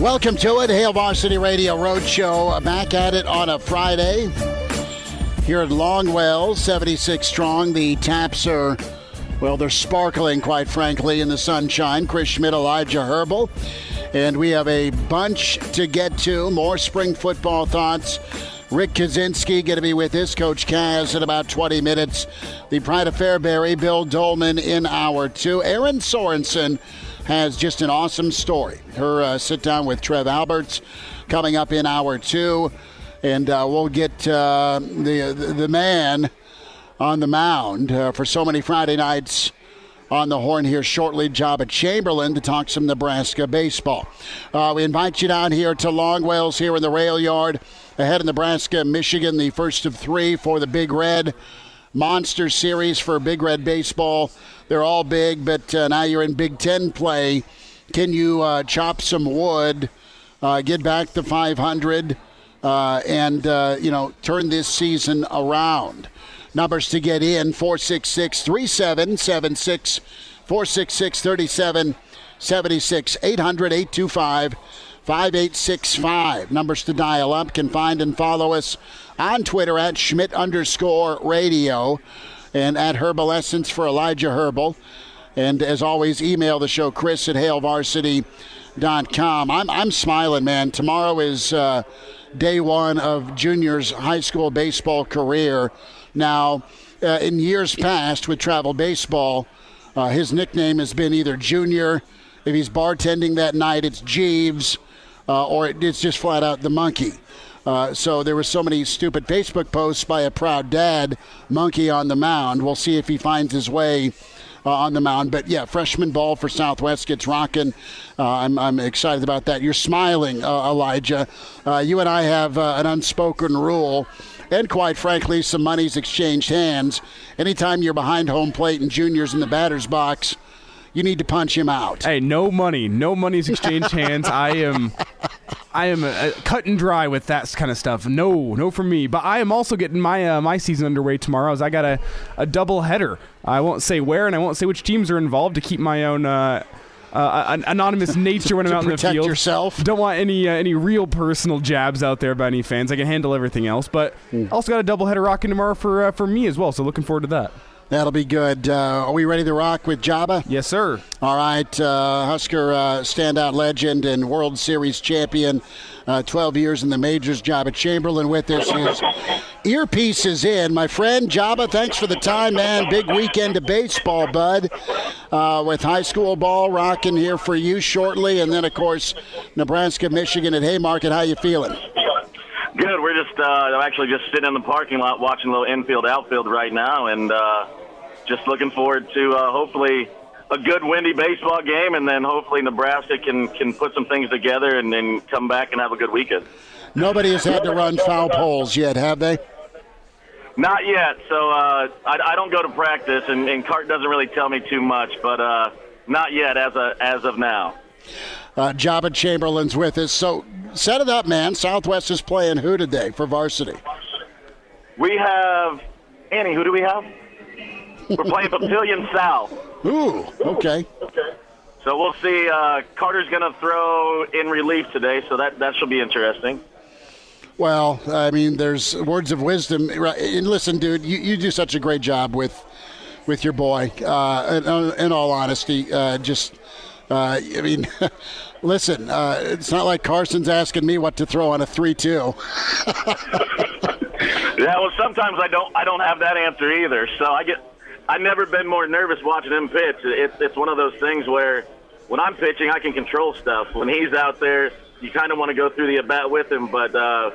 Welcome to it, Hail Varsity Radio Roadshow. Uh, back at it on a Friday here at Longwell, 76 strong. The taps are, well, they're sparkling, quite frankly, in the sunshine. Chris Schmitz, Elijah Herbal. And we have a bunch to get to. More spring football thoughts. Rick Kaczenski going to be with us. Coach Kaz in about 20 minutes. The Pride of Fairbury, Bill Dolman in hour two. Erin Sorensen has just an awesome story. Her uh, sit down with Trev Alberts coming up in hour two, and uh, we'll get uh, the the man on the mound uh, for so many Friday nights on the horn here shortly. Joba Chamberlain to talk some Nebraska baseball. Uh, we invite you down here to Longwells here in the rail yard ahead of Nebraska, Michigan, the first of three for the Big Red. Monster Series for Big Red Baseball. They're all big, but uh, now you're in Big Ten play. Can you uh, chop some wood, uh, get back to 500, uh, and uh, you know turn this season around? Numbers to get in: 466 3776, 466 3776, 800 825 5865. Numbers to dial up. Can find and follow us on Twitter at Schmitz underscore radio and at Herbal Essence for Elijah Herbal. And as always, email the show, Chris at HailVarsity.com. I'm, I'm smiling, man. Tomorrow is uh, day one of Junior's high school baseball career. Now, uh, in years past with travel baseball, uh, his nickname has been either Junior. If he's bartending that night, it's Jeeves uh, or it's just flat out the monkey. Uh, so there were so many stupid Facebook posts by a proud dad, monkey on the mound. We'll see if he finds his way uh, on the mound. But yeah, freshman ball for Southwest gets rocking. Uh, I'm, I'm excited about that. You're smiling, uh, Elijah. Uh, you and I have uh, an unspoken rule. And quite frankly, some money's exchanged hands. Anytime you're behind home plate and juniors in the batter's box, you need to punch him out. Hey, no money, no money's exchanged hands. I am, I am uh, cut and dry with that kind of stuff. No, no for me. But I am also getting my uh, my season underway tomorrow. As I got a, a double header. I won't say where and I won't say which teams are involved to keep my own. Uh, uh, an anonymous nature when I'm out in the field. yourself. Don't want any uh, any real personal jabs out there by any fans. I can handle everything else, but mm. also got a doubleheader rocking tomorrow for uh, for me as well. So looking forward to that. That'll be good. Uh, are we ready to rock with Joba? Yes, sir. All right. Uh, Husker uh, standout legend and World Series champion, uh, 12 years in the majors, Joba Chamberlain with us. His earpiece is in. My friend Joba, thanks for the time, man. Big weekend of baseball, bud. Uh, with high school ball rocking here for you shortly. And then, of course, Nebraska, Michigan at Haymarket. How you feeling? Good. We're just uh, actually just sitting in the parking lot watching a little infield outfield right now, and uh, just looking forward to uh, hopefully a good windy baseball game, and then hopefully Nebraska can can put some things together and then come back and have a good weekend. Nobody has had to run foul poles yet, have they? Not yet. So uh, I, I don't go to practice, and, and Cart doesn't really tell me too much, but uh, not yet as a, as of now. Uh, Joba Chamberlain's with us. So set it up, man. Southwest is playing who today for varsity? We have Annie. Who do we have? We're playing Papillion South. Ooh, okay. Okay. So we'll see. Uh, Carter's going to throw in relief today, so that that should be interesting. Well, I mean, there's words of wisdom. And listen, dude, you, you do such a great job with with your boy. Uh, in, in all honesty, uh, just Uh, I mean, listen, uh, it's not like Carson's asking me what to throw on a three-two. yeah, well, sometimes I don't. I don't have that answer either. So I get. I've never been more nervous watching him pitch. It's it's one of those things where when I'm pitching, I can control stuff. When he's out there, you kind of want to go through the at bat with him, but uh,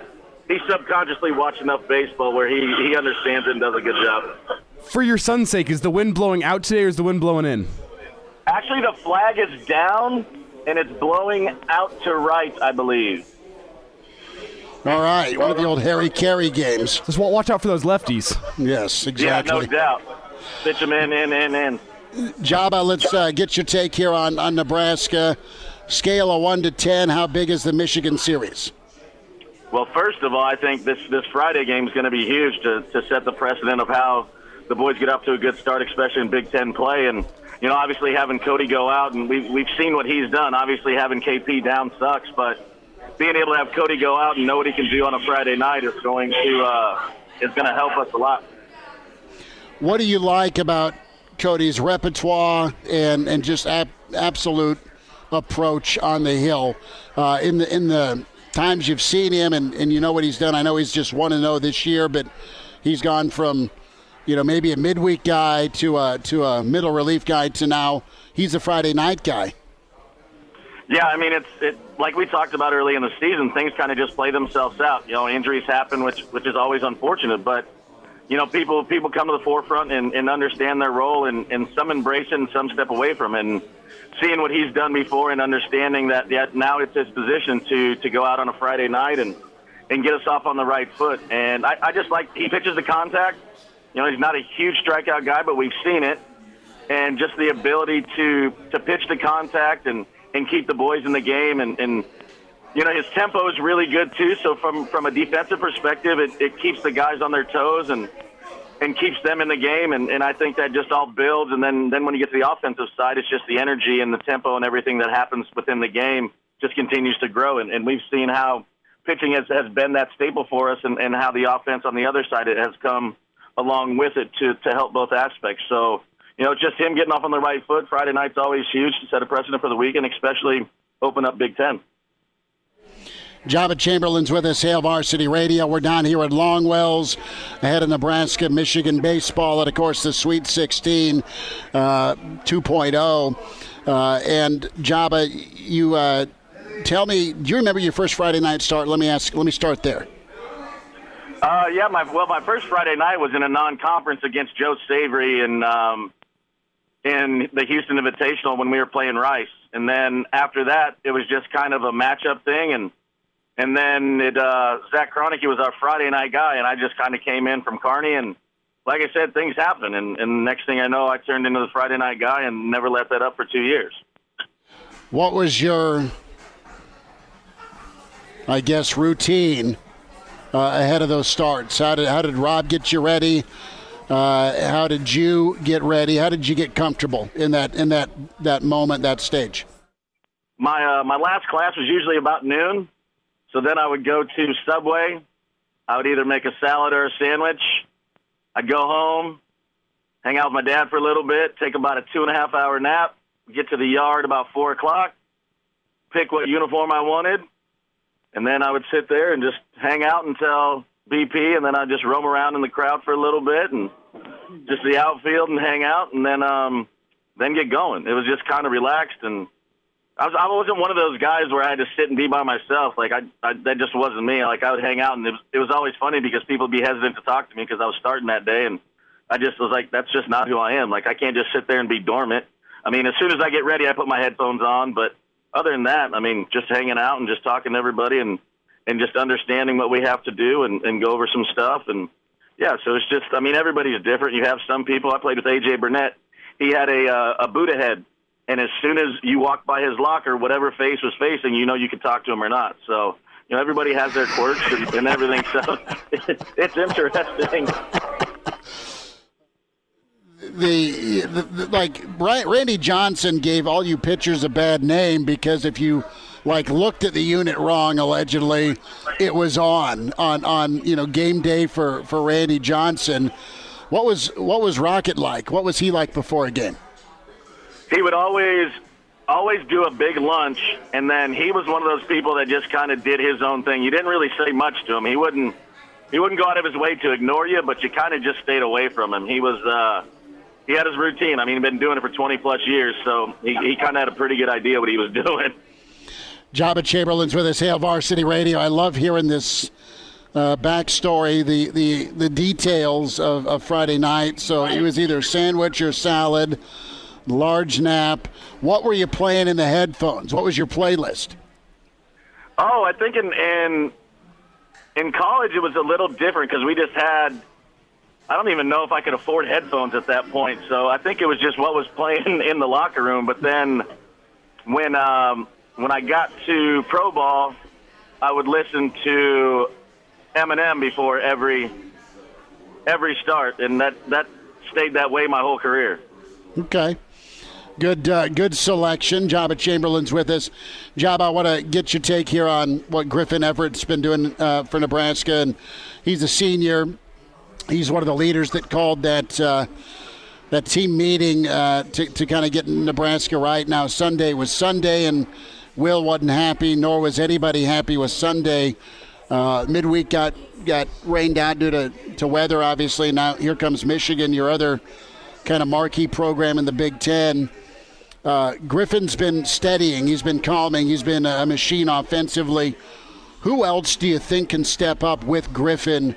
he subconsciously watched enough baseball where he he understands it and does a good job. For your son's sake, is the wind blowing out today or is the wind blowing in? Actually, the flag is down and it's blowing out to right, I believe. All right, one of the old Harry Caray games. Just watch out for those lefties. Yes, exactly. Yeah, exactly. no doubt. Pitch him in, in, in, in. Joba, let's uh, get your take here on, on Nebraska. Scale of 1 to 10, how big is the Michigan series? Well, first of all, I think this this Friday game is going to be huge to, to set the precedent of how the boys get up to a good start, especially in Big Ten play. And you know, obviously having Cody go out, and we've we've seen what he's done. Obviously having KP down sucks, but being able to have Cody go out and know what he can do on a Friday night is going to uh, is going to help us a lot. What do you like about Cody's repertoire and, and just ab- absolute approach on the hill? Uh, in the in the times you've seen him and, and you know what he's done, I know he's just 1 0 this year, but he's gone from you know maybe a midweek guy to a, to a middle relief guy to now he's a Friday night guy. Yeah, I mean it's it like we talked about early in the season. Things kind of just play themselves out. You know, injuries happen, which which is always unfortunate. But you know, people people come to the forefront and, and understand their role, and, and some embrace it, and some step away from it. And seeing what he's done before, and understanding that, that now it's his position to to go out on a Friday night and and get us off on the right foot. And I, I just like he pitches the contact. You know, he's not a huge strikeout guy, but we've seen it, and just the ability to to pitch the contact and and keep the boys in the game and, and you know his tempo is really good too so from from a defensive perspective it, it keeps the guys on their toes and and keeps them in the game and, and I think that just all builds and then then when you get to the offensive side it's just the energy and the tempo and everything that happens within the game just continues to grow and, and we've seen how pitching has, has been that staple for us and, and how the offense on the other side it has come along with it to to help both aspects so you know, just him getting off on the right foot. Friday night's always huge to set a precedent for the weekend, especially open up Big Ten. Joba Chamberlain's with us, Hail Varsity Radio. We're down here at Longwells, ahead of Nebraska, Michigan baseball, and of course the Sweet 16 uh, 2.0. Uh, and Joba, you uh, tell me, do you remember your first Friday night start? Let me ask. Let me start there. Uh, yeah, my well, my first Friday night was in a non-conference against Joe Savery and um, in the Houston Invitational when we were playing Rice, and then after that, it was just kind of a matchup thing, and and then it uh, Zach Kroenke was our Friday night guy, and I just kind of came in from Kearney, and like I said, things happen, and, and next thing I know, I turned into the Friday night guy, and never let that up for two years. What was your, I guess, routine uh, ahead of those starts? How did how did Rob get you ready? Uh, how did you get ready? How did you get comfortable in that in that that moment, that stage? My uh, my last class was usually about noon, so then I would go to Subway. I would either make a salad or a sandwich. I'd go home, hang out with my dad for a little bit, take about a two and a half hour nap, get to the yard about four o'clock, pick what uniform I wanted, and then I would sit there and just hang out until BP, and then I'd just roam around in the crowd for a little bit and just the outfield and hang out, and then um, then get going. It was just kind of relaxed, and I was I wasn't one of those guys where I had to sit and be by myself. Like I, I that just wasn't me. Like I would hang out, and it was it was always funny because people would be hesitant to talk to me because I was starting that day, and I just was like, that's just not who I am. Like I can't just sit there and be dormant. I mean, as soon as I get ready, I put my headphones on, but other than that, I mean, just hanging out and just talking to everybody and and just understanding what we have to do and, and go over some stuff and yeah, so it's just I mean everybody's different. You have some people. I played with AJ Burnett. He had a uh, a Buddha head, and as soon as you walk by his locker, whatever face was facing, you know you could talk to him or not. So you know everybody has their quirks and, and everything. So it's interesting. the, the, like Randy Johnson gave all you pitchers a bad name because if you like looked at the unit wrong allegedly it was on on on you know game day for for Randy Johnson what was what was Rocket like what was he like before a game he would always always do a big lunch, and then he was one of those people that just kind of did his own thing. You didn't really say much to him. He wouldn't he wouldn't go out of his way to ignore you, but you kind of just stayed away from him. He was uh, he had his routine. I mean, he'd been doing it for 20 plus years, so he, he kind of had a pretty good idea what he was doing. Joba Chamberlain's with us, Hail Varsity Radio. I love hearing this uh, backstory, the, the, the details of, of Friday night. So it was either sandwich or salad, large nap. What were you playing in the headphones? What was your playlist? Oh, I think in in, in college it was a little different because we just had. I don't even know if I could afford headphones at that point, so I think it was just what was playing in the locker room. But then, when um, when I got to pro ball, I would listen to Eminem before every every start, and that that stayed that way my whole career. Okay. Good, uh, good selection. Joba Chamberlain's with us. Joba, I want to get your take here on what Griffin Everett's been doing uh, for Nebraska, and he's a senior. He's one of the leaders that called that uh, that team meeting uh, to to kind of get Nebraska right. Now Sunday was Sunday, and Will wasn't happy, nor was anybody happy with Sunday. Uh, midweek got got rained out due to, to weather, obviously. Now here comes Michigan, your other kind of marquee program in the Big Ten. Uh, Griffin's been steadying. He's been calming. He's been a machine offensively. Who else do you think can step up with Griffin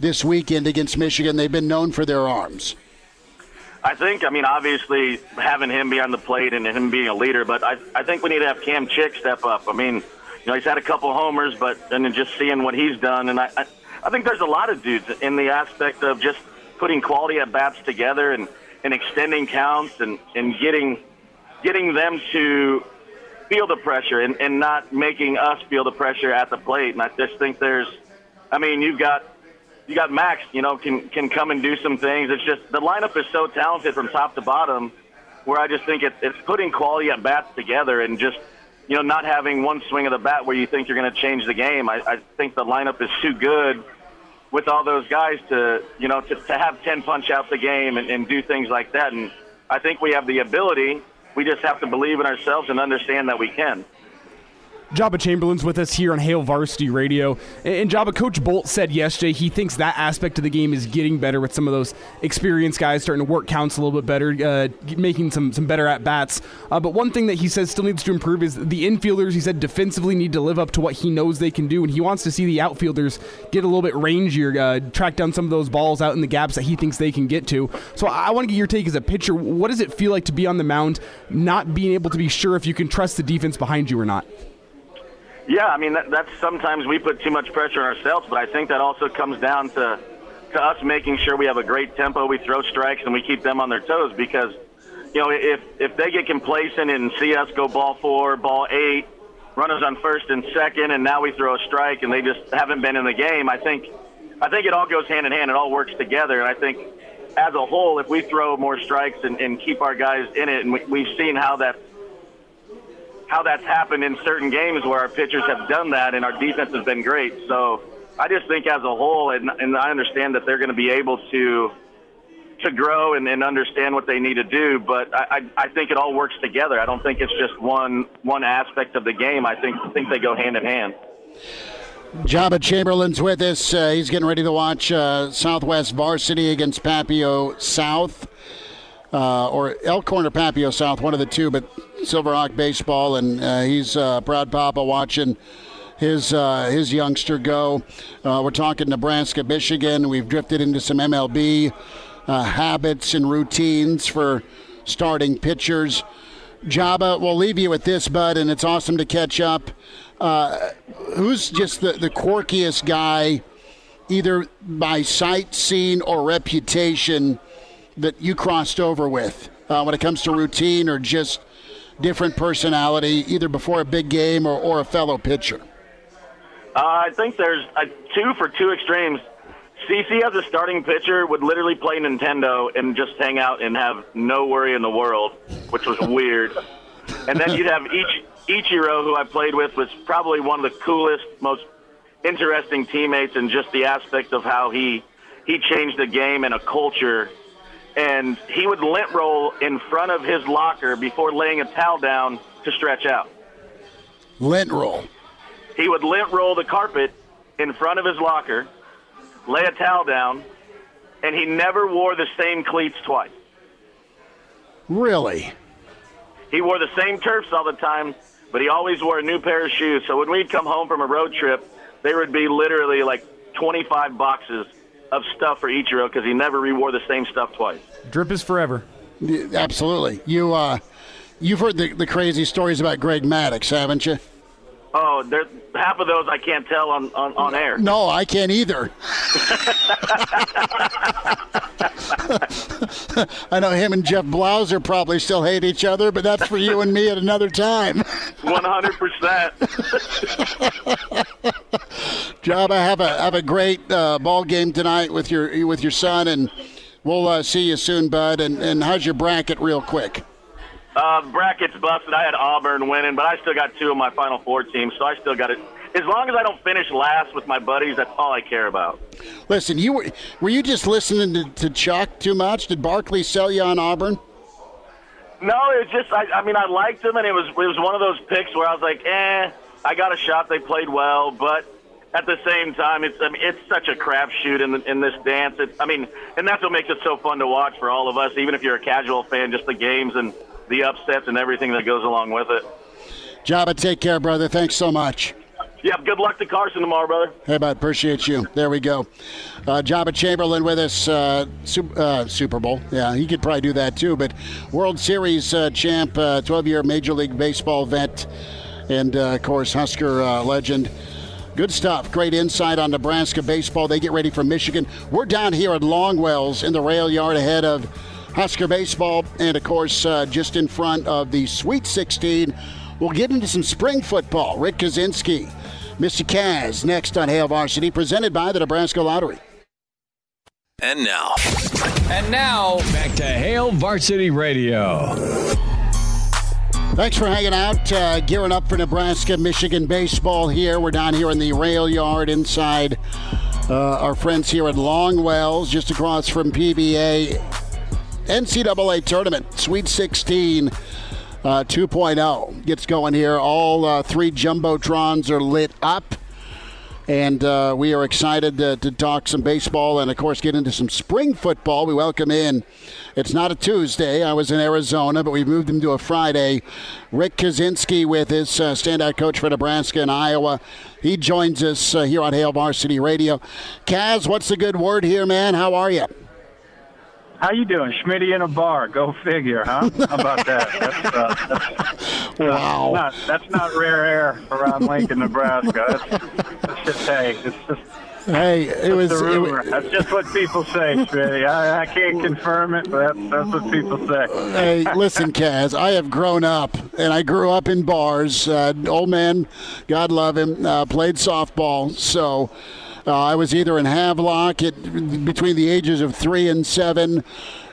this weekend against Michigan? They've been known for their arms. I think, I mean, obviously having him be on the plate and him being a leader, but I, I think we need to have Cam Chick step up. I mean, you know, he's had a couple homers, but and then just seeing what he's done, and I, I, I think there's a lot of dudes in the aspect of just putting quality at bats together and, and extending counts and, and getting getting them to feel the pressure and, and not making us feel the pressure at the plate. And I just think there's, I mean, you've got you got Max, you know, can can come and do some things. It's just the lineup is so talented from top to bottom, where I just think it, it's putting quality at bats together and just you know, not having one swing of the bat where you think you're going to change the game. I, I think the lineup is too good with all those guys to, you know, to, to have 10 punch out the game and, and do things like that. And I think we have the ability. We just have to believe in ourselves and understand that we can. Joba Chamberlain's with us here on Hail Varsity Radio. And Joba, Coach Bolt said yesterday he thinks that aspect of the game is getting better with some of those experienced guys starting to work counts a little bit better, uh, making some, some better at bats. Uh, but one thing that he says still needs to improve is the infielders, he said, defensively need to live up to what he knows they can do. And he wants to see the outfielders get a little bit rangier, uh, track down some of those balls out in the gaps that he thinks they can get to. So I want to get your take as a pitcher. What does it feel like to be on the mound, not being able to be sure if you can trust the defense behind you or not? Yeah, I mean that, that's sometimes we put too much pressure on ourselves, but I think that also comes down to to us making sure we have a great tempo, we throw strikes, and we keep them on their toes. Because you know, if if they get complacent and see us go ball four, ball eight, runners on first and second, and now we throw a strike, and they just haven't been in the game, I think I think it all goes hand in hand. It all works together, and I think as a whole, if we throw more strikes and, and keep our guys in it, and we, we've seen how that's how that's happened in certain games where our pitchers have done that and our defense has been great. So I just think as a whole, and, and I understand that they're going to be able to to grow and, and understand what they need to do. But I, I, I think it all works together. I don't think it's just one one aspect of the game. I think I think they go hand in hand. Joba Chamberlain's with us. Uh, he's getting ready to watch uh, Southwest Varsity against Papio South uh, or Elkhorn or Papio South, one of the two, but Silver Hawk baseball, and uh, he's uh, proud papa watching his uh, his youngster go. Uh, we're talking Nebraska, Michigan. We've drifted into some MLB uh, habits and routines for starting pitchers. Joba, we'll leave you with this, bud, and it's awesome to catch up. who's just the, the quirkiest guy, either by sight, scene, or reputation? That you crossed over with uh, when it comes to routine or just different personality, either before a big game or, or a fellow pitcher? Uh, I think there's a two for two extremes. CC as a starting pitcher would literally play Nintendo and just hang out and have no worry in the world, which was weird. And then you'd have Ichi, Ichiro, who I played with, was probably one of the coolest, most interesting teammates, and just the aspect of how he he changed the game and a culture and he would lint roll in front of his locker before laying a towel down to stretch out. Lint roll. He would lint roll the carpet in front of his locker, lay a towel down, and he never wore the same cleats twice. Really? He wore the same turfs all the time, but he always wore a new pair of shoes. So when we'd come home from a road trip, there would be literally like 25 boxes of stuff for Ichiro because he never rewore the same stuff twice. Drip is forever. Yeah, Absolutely. You uh, you've heard the, the crazy stories about Greg Maddux, haven't you? Oh, there, half of those I can't tell on, on, on air. No, I can't either. I know him and Jeff Blauser probably still hate each other, but that's for you and me at another time. 100%. Job, I have a have a great uh, ball game tonight with your with your son, and we'll uh, see you soon, bud. And, and how's your bracket, real quick? Uh, brackets busted. I had Auburn winning, but I still got two of my Final Four teams, so I still got it. As long as I don't finish last with my buddies, that's all I care about. Listen, you were were you just listening to, to Chuck too much? Did Barkley sell you on Auburn? No, it was just I, I mean I liked them, and it was it was one of those picks where I was like, eh, I got a shot. They played well, but at the same time, it's I mean it's such a crapshoot in the, in this dance. It, I mean, and that's what makes it so fun to watch for all of us, even if you're a casual fan. Just the games and the upsets and everything that goes along with it. Joba, take care, brother. Thanks so much. Yeah, good luck to Carson tomorrow, brother. Hey, bud, appreciate you. There we go. Uh, Joba Chamberlain with us, uh, Super, uh, Super Bowl. Yeah, he could probably do that too. But World Series uh, champ, 12 year Major League Baseball vet, and uh, of course, Husker uh, legend. Good stuff. Great insight on Nebraska baseball. They get ready for Michigan. We're down here at Longwells in the rail yard ahead of Husker baseball, and of course, uh, just in front of the Sweet 16. We'll get into some spring football. Rick Kaczenski, Mr. Kaz, next on Hail Varsity, presented by the Nebraska Lottery. And now, And now, back to Hail Varsity Radio. Thanks for hanging out, uh, gearing up for Nebraska Michigan baseball here. We're down here in the rail yard inside uh, our friends here at Longwells, just across from PBA. NCAA tournament, Sweet 16 uh, 2.0 gets going here. All uh, three Jumbotrons are lit up. And uh, we are excited to, to talk some baseball and, of course, get into some spring football. We welcome in. It's not a Tuesday. I was in Arizona, but we've moved him to a Friday. Rick Kaczenski with his uh, standout coach for Nebraska and Iowa. He joins us uh, here on Hail Varsity Radio. Kaz, what's the good word here, man? How are you? How you doing, Schmitty in a bar? Go figure, huh? How about that? That's, uh, that's, Wow. not, that's not rare air around Lincoln, Nebraska. That's, that's just hey, it's just Hey, it was. the it wa- that's just what people say, Schmitty. I, I can't confirm it, but that's, that's what people say. hey, listen, Kaz. I have grown up, and I grew up in bars. Uh, old man, God love him, uh, played softball. So uh, I was either in Havelock at, between the ages of three and seven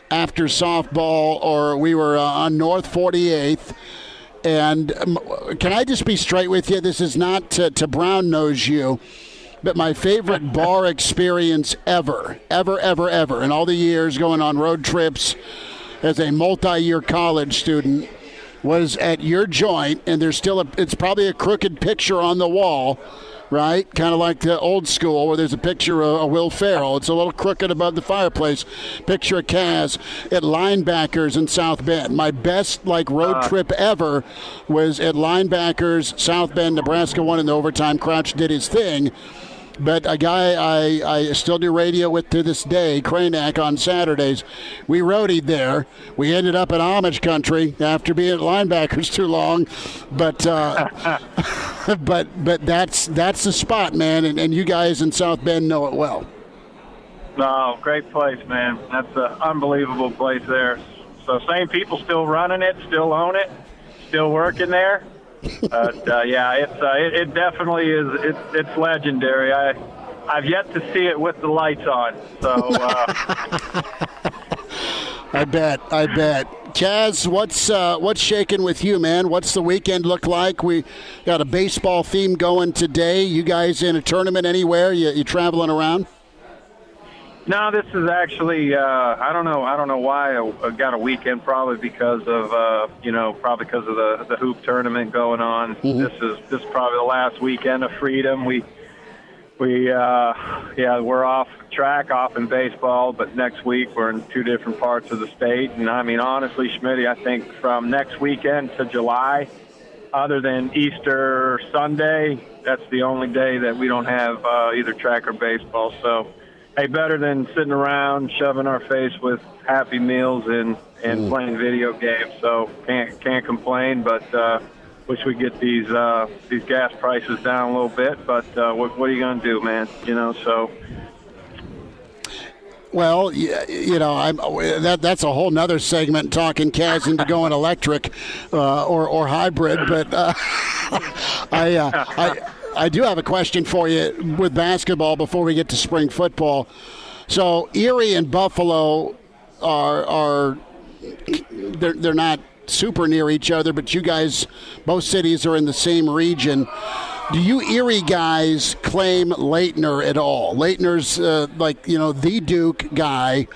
after softball, or we were uh, on North 48th. And um, can I just be straight with you? This is not to, to brown nose you. But my favorite bar experience ever, ever, ever, ever, in all the years going on road trips as a multi-year college student was at your joint, and there's still a. It's probably a crooked picture on the wall, right? Kind of like the old school where there's a picture of, Will Ferrell. It's a little crooked above the fireplace. Picture of Kaz at linebackers in South Bend. My best like road uh. trip ever was at linebackers South Bend, Nebraska. Won in the overtime. Crouch did his thing. But a guy I, I still do radio with to this day, Kranak, on Saturdays, we roadied there. We ended up in Amish country after being at linebackers too long. But uh, but but that's that's the spot, man, and, and you guys in South Bend know it well. No, great place, man. That's an unbelievable place there. So same people still running it, still own it, still working there. But uh, yeah, it's uh, it, it definitely is. It's it's legendary. I I've yet to see it with the lights on. So uh, I bet, I bet. Kaz, what's uh, what's shaking with you, man? What's the weekend look like? We got a baseball theme going today. You guys in a tournament anywhere? You, you traveling around? No, this is actually uh, I don't know I don't know why I, got a weekend probably because of uh, you know probably because of the the hoop tournament going on. This is this is probably the last weekend of freedom. We we uh, yeah we're off track off in baseball, but next week we're in two different parts of the state. And I mean honestly, Schmitz, I think from next weekend to July, other than Easter Sunday, that's the only day that we don't have uh, either track or baseball. So hey, better than sitting around shoving our face with Happy Meals and and playing video games. So can't can't complain, but uh, wish we get these uh, these gas prices down a little bit. But uh, what what are you gonna do, man? You know, so. Well, you know, I'm that that's a whole nother segment talking Kaz into going electric uh, or or hybrid. But uh, I, uh, I I do have a question for you with basketball before we get to spring football. So Erie and Buffalo are are they're they're not super near each other, but you guys, both cities are in the same region. Do you Erie guys claim Laettner at all? Laettner's uh, like you know the Duke guy.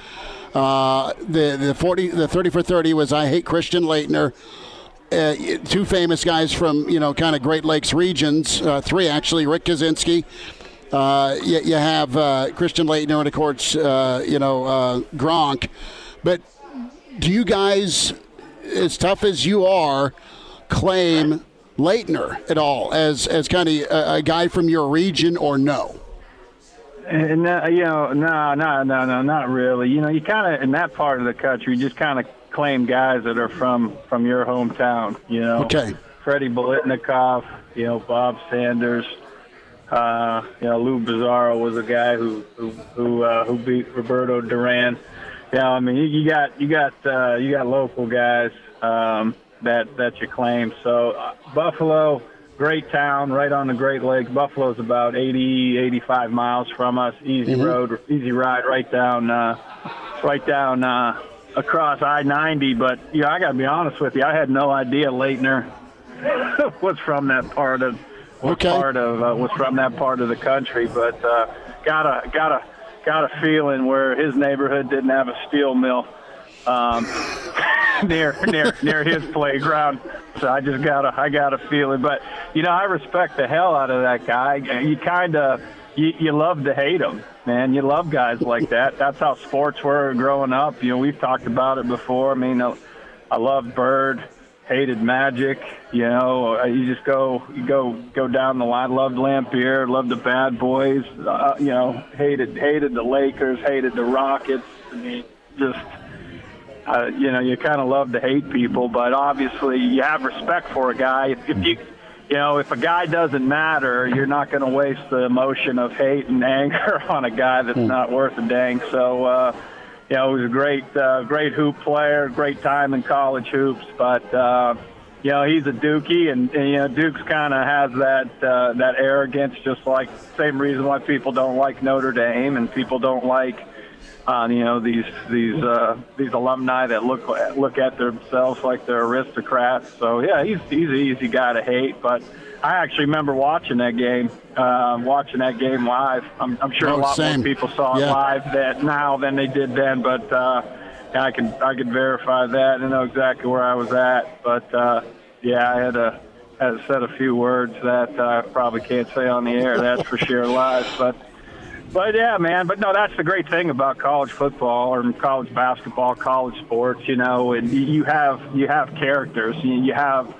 Uh, the the forty the thirty for thirty was I hate Christian Laettner. Uh, two famous guys from you know kind of Great Lakes regions. Uh, three actually. Rick Kaczenski. Uh, you, you have uh, Christian Laettner and of course uh, you know uh, Gronk. But do you guys, as tough as you are, claim Laettner at all as as kind of a, a guy from your region or no? No, you know, no, no, no, no, not really. You know, you kind of in that part of the country, you just kind of claim guys that are from from your hometown. You know, Okay. Freddie Biletnikoff, you know, Bob Sanders, uh, you know, Lou Bizzarro was a guy who who who, uh, who beat Roberto Duran. Yeah, I mean, you, you got you got uh, you got local guys um, that that you claim. So uh, Buffalo, great town, right on the Great Lakes. Buffalo's about 80, 85 miles from us. Easy road, easy ride, right down, uh, right down uh, across I-90. But you know, I got to be honest with you, I had no idea Laettner was from that part of was Okay. part of uh, was from that part of the country. But uh, got a got a got a feeling where his neighborhood didn't have a steel mill um, near near near his playground. So I just got a I got a feeling. But you know, I respect the hell out of that guy. You kind of you, you love to hate him, man. You love guys like that. That's how sports were growing up. You know, we've talked about it before. I mean, I, I loved Bird, hated Magic. You know, uh, you just go you go go down the line. Loved Laimbeer, loved the Bad Boys. Uh, you know, hated hated the Lakers, hated the Rockets. I mean, just uh, you know, you kind of love to hate people, but obviously you have respect for a guy. If, if you, you know, if a guy doesn't matter, you're not going to waste the emotion of hate and anger on a guy that's not worth a dang. So, uh, you know, he was a great, uh, great hoop player, great time in college hoops, but. Uh, you know he's a Dookie, and, and you know Duke's kind of has that uh, that arrogance, just like same reason why people don't like Notre Dame and people don't like uh, you know these these uh, these alumni that look look at themselves like they're aristocrats. So yeah, he's he's an easy guy to hate. But I actually remember watching that game, uh, watching that game live. I'm, I'm sure Oh, a lot same. more people saw Yeah. it live that now than they did then. But uh, yeah, I can I can verify that and know exactly where I was at. But uh, yeah, I had a had said a few words that uh, I probably can't say on the air. That's for sure live, but. But yeah, man. But no, that's the great thing about college football or college basketball, college sports. You know, and you have you have characters. You, you have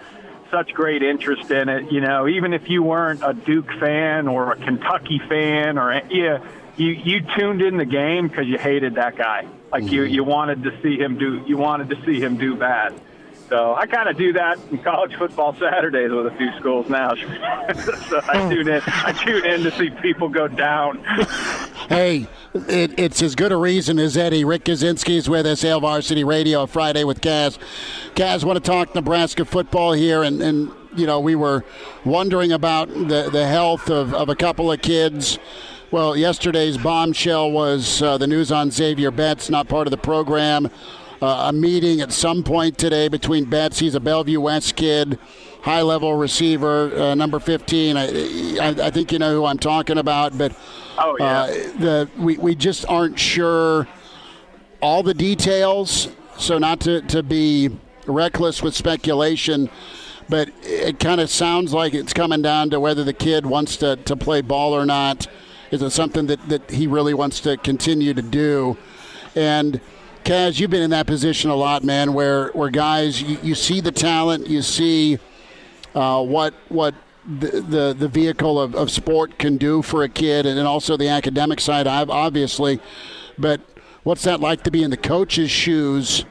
such great interest in it. You know, even if you weren't a Duke fan or a Kentucky fan or yeah, you you tuned in the game because you hated that guy. Like you mm-hmm. you wanted to see him do you wanted to see him do bad. So I kind of do that in college football Saturdays with a few schools now. so I tune in. I tune in to see people go down. Hey, it, it's as good a reason as Eddie. Rick Kaczenski is with us, Hail Varsity Radio, Friday with Kaz. Kaz, want to talk Nebraska football here, and, and you know, we were wondering about the, the health of, of a couple of kids. Well, yesterday's bombshell was uh, the news on Xavier Betts, not part of the program. Uh, a meeting at some point today between Betts, he's a Bellevue West kid, high level receiver, uh, number 15. I, I, I, think you know who I'm talking about, but oh, yeah. uh, the, we, we just aren't sure all the details. So, not to, to be reckless with speculation, but it kind of sounds like it's coming down to whether the kid wants to, to play ball or not. Is it something that, that he really wants to continue to do? And Kaz, you've been in that position a lot, man, where where guys you, you see the talent, you see uh, what what the, the, the vehicle of, of sport can do for a kid, and also the academic side, obviously. But what's that like to be in the coach's shoes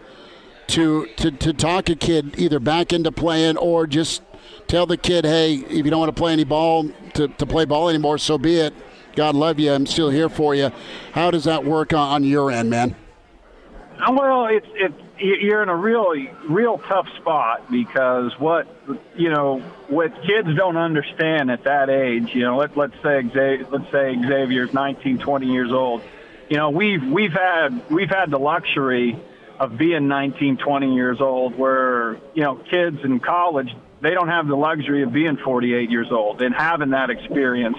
to to to talk a kid either back into playing or just tell the kid, hey, if you don't want to play any ball to, to play ball anymore, so be it. God love you. I'm still here for you. How does that work on, on your end, man? Uh, well, it's it's you're in a really real tough spot because what you know what kids don't understand at that age. You know, let let's say let's say Xavier's 19, 20 years old. You know, we've we've had we've had the luxury of being 19, 20 years old, where you know kids in college they don't have the luxury of being 48 years old and having that experience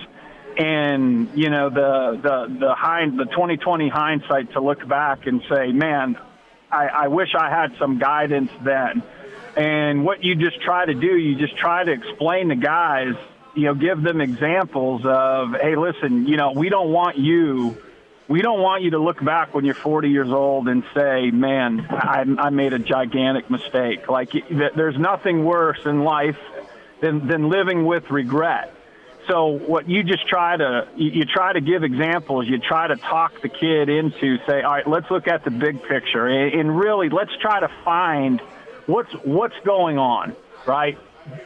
and you know the the the hind the 2020 hindsight to look back and say, man, I, I wish I had some guidance then. And what you just try to do, you just try to explain to guys, you know, give them examples of, hey, listen, you know, we don't want you. We don't want you to look back when you're 40 years old and say, "Man, I, I made a gigantic mistake." Like, there's nothing worse in life than than living with regret so what you just try to you try to give examples. You try to talk the kid into say, all right, let's look at the big picture, and really let's try to find what's what's going on, right?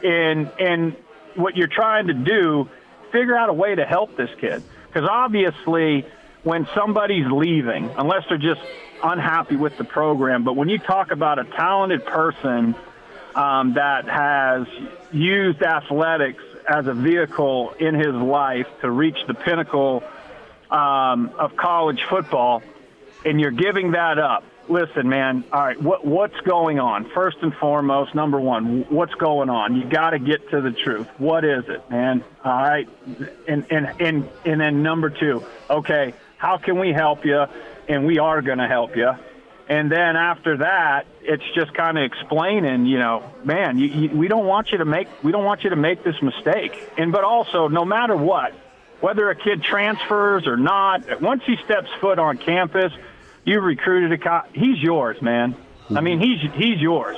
And and what you're trying to do, figure out a way to help this kid, because obviously when somebody's leaving, unless they're just unhappy with the program, but when you talk about a talented person um, that has used athletics as a vehicle in his life to reach the pinnacle um, of college football, and you're giving that up. Listen, man. All right, what what's going on? First and foremost, number one, what's going on? You got to get to the truth. What is it, man? All right, and and and and then number two, okay, how can we help you? And we are going to help you. And then after that, it's just kind of explaining, you know, man, you, you, we don't want you to make we don't want you to make this mistake. And but also, no matter what, whether a kid transfers or not, once he steps foot on campus, you recruited a cop. He's yours, man. I mm-hmm. mean, he's he's yours.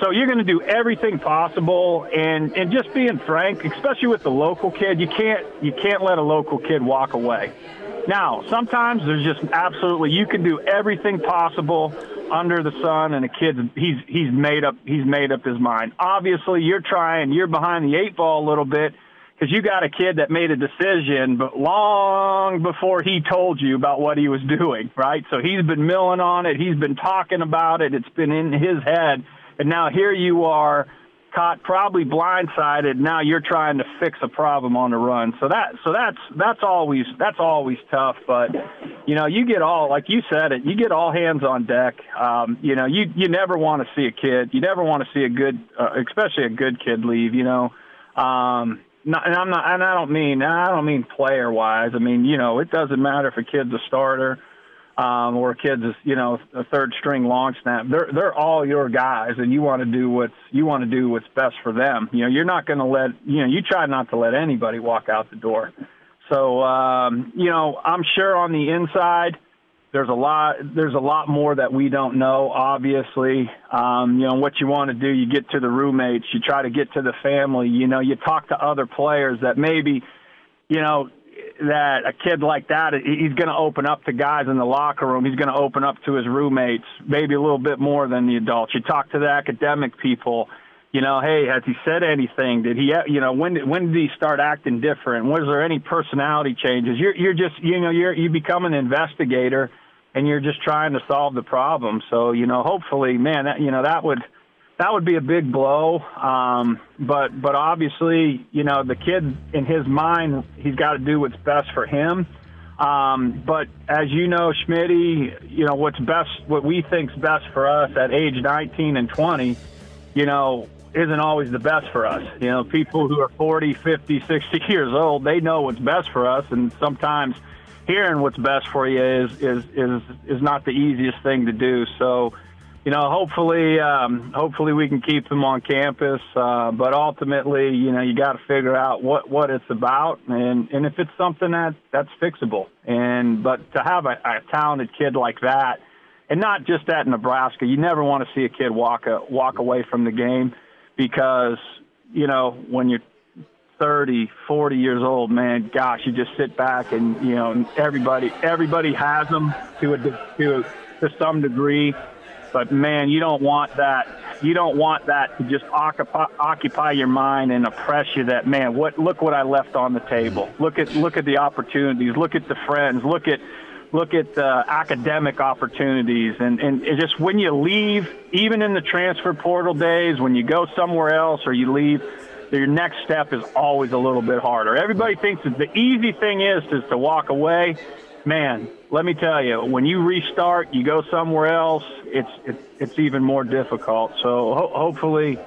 So you're going to do everything possible, and and just being frank, especially with the local kid, you can't you can't let a local kid walk away. Now, sometimes there's just absolutely you can do everything possible under the sun, and a kid he's he's made up he's made up his mind. Obviously, you're trying you're behind the eight ball a little bit because you got a kid that made a decision, but long before he told you about what he was doing, right? So he's been milling on it, he's been talking about it, it's been in his head, and now here you are caught probably blindsided. Now you're trying to fix a problem on the run. So that so that's that's always that's always tough. But you know, you get all like you said it. You get all hands on deck. Um, you know, you you never want to see a kid. You never want to see a good, uh, especially a good kid leave. You know. Um, not, and I'm not, and I don't mean, I don't mean player wise. I mean, you know, it doesn't matter if a kid's a starter um, or kids you know a third string long snap. They're they're all your guys, and you want to do what's you want to do what's best for them. You know, you're not going to let you know you try not to let anybody walk out the door. So um, you know, I'm sure on the inside there's a lot there's a lot more that we don't know. Obviously, um, you know what you want to do. You get to the roommates, you try to get to the family. You know, you talk to other players that maybe you know that a kid like that, he's going to open up to guys in the locker room. He's going to open up to his roommates, maybe a little bit more than the adults. You talk to the academic people. You know, hey, has he said anything? Did he, uh, you know, when did, when did he start acting different? Was there any personality changes? You're you're just, you know, you're you become an investigator, and you're just trying to solve the problem. So, you know, hopefully, man, that you know that would that would be a big blow. Um, but but obviously, you know, the kid in his mind, he's got to do what's best for him. Um, but as you know, Schmitty, you know what's best, what we think's best for us at age 19 and 20. You know, isn't always the best for us. You know, people who are 40, 50, 60 years old, they know what's best for us, and sometimes hearing what's best for you is is is is not the easiest thing to do. So, you know, hopefully, um, hopefully we can keep them on campus. Uh, but ultimately, you know, you got to figure out what what it's about, and and if it's something that that's fixable. And but to have a, a talented kid like that, and not just at Nebraska, you never want to see a kid walk a, walk away from the game because you know when you're 30, 40 years old, man, gosh, you just sit back and you know everybody everybody has them to a to to some degree, but man, you don't want that. You don't want that to just occupy occupy your mind and oppress you. That man, what look what I left on the table. Look at look at the opportunities. Look at the friends. Look at look at uh, academic opportunities and, and just when you leave even in the transfer portal days when you go somewhere else or you leave your next step is always a little bit harder. Everybody thinks that the easy thing is is to walk away. Man, let me tell you, when you restart, you go somewhere else. It's it's, it's even more difficult. So ho- hopefully,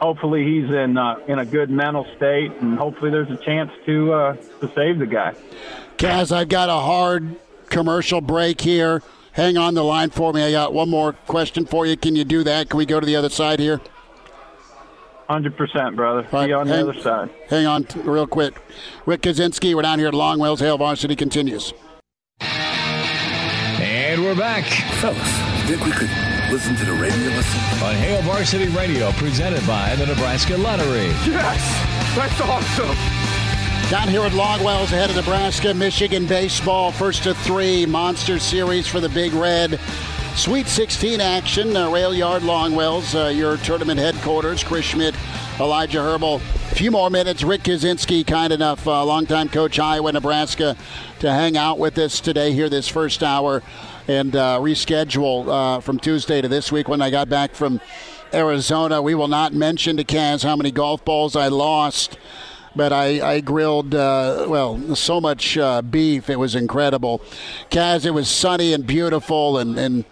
hopefully he's in uh, in a good mental state, and hopefully there's a chance to uh, to save the guy. Kaz, I've got a hard commercial break here. Hang on the line for me. I got one more question for you. Can you do that? Can we go to the other side here? Hundred percent, brother. Right, on hang, the other side. Hang on, t- real quick. Rick Kaczenski, we're down here at Longwells. Hail Varsity continues. And we're back, fellas. Think we could listen to the radio listen on Hail Varsity Radio, presented by the Nebraska Lottery. Yes, that's awesome. Down here at Longwells, ahead of Nebraska, Michigan baseball, first to three monster series for the Big Red. Sweet 16 action, uh, Rail Yard Longwells, uh, your tournament headquarters. Chris Schmitz, Elijah Herbal. A few more minutes. Rick Kaczenski, kind enough, uh, longtime coach Iowa, Nebraska, to hang out with us today here this first hour and uh, reschedule uh, from Tuesday to this week when I got back from Arizona. We will not mention to Kaz how many golf balls I lost but I, I grilled, uh, well, so much uh, beef. It was incredible. Kaz, it was sunny and beautiful, and, and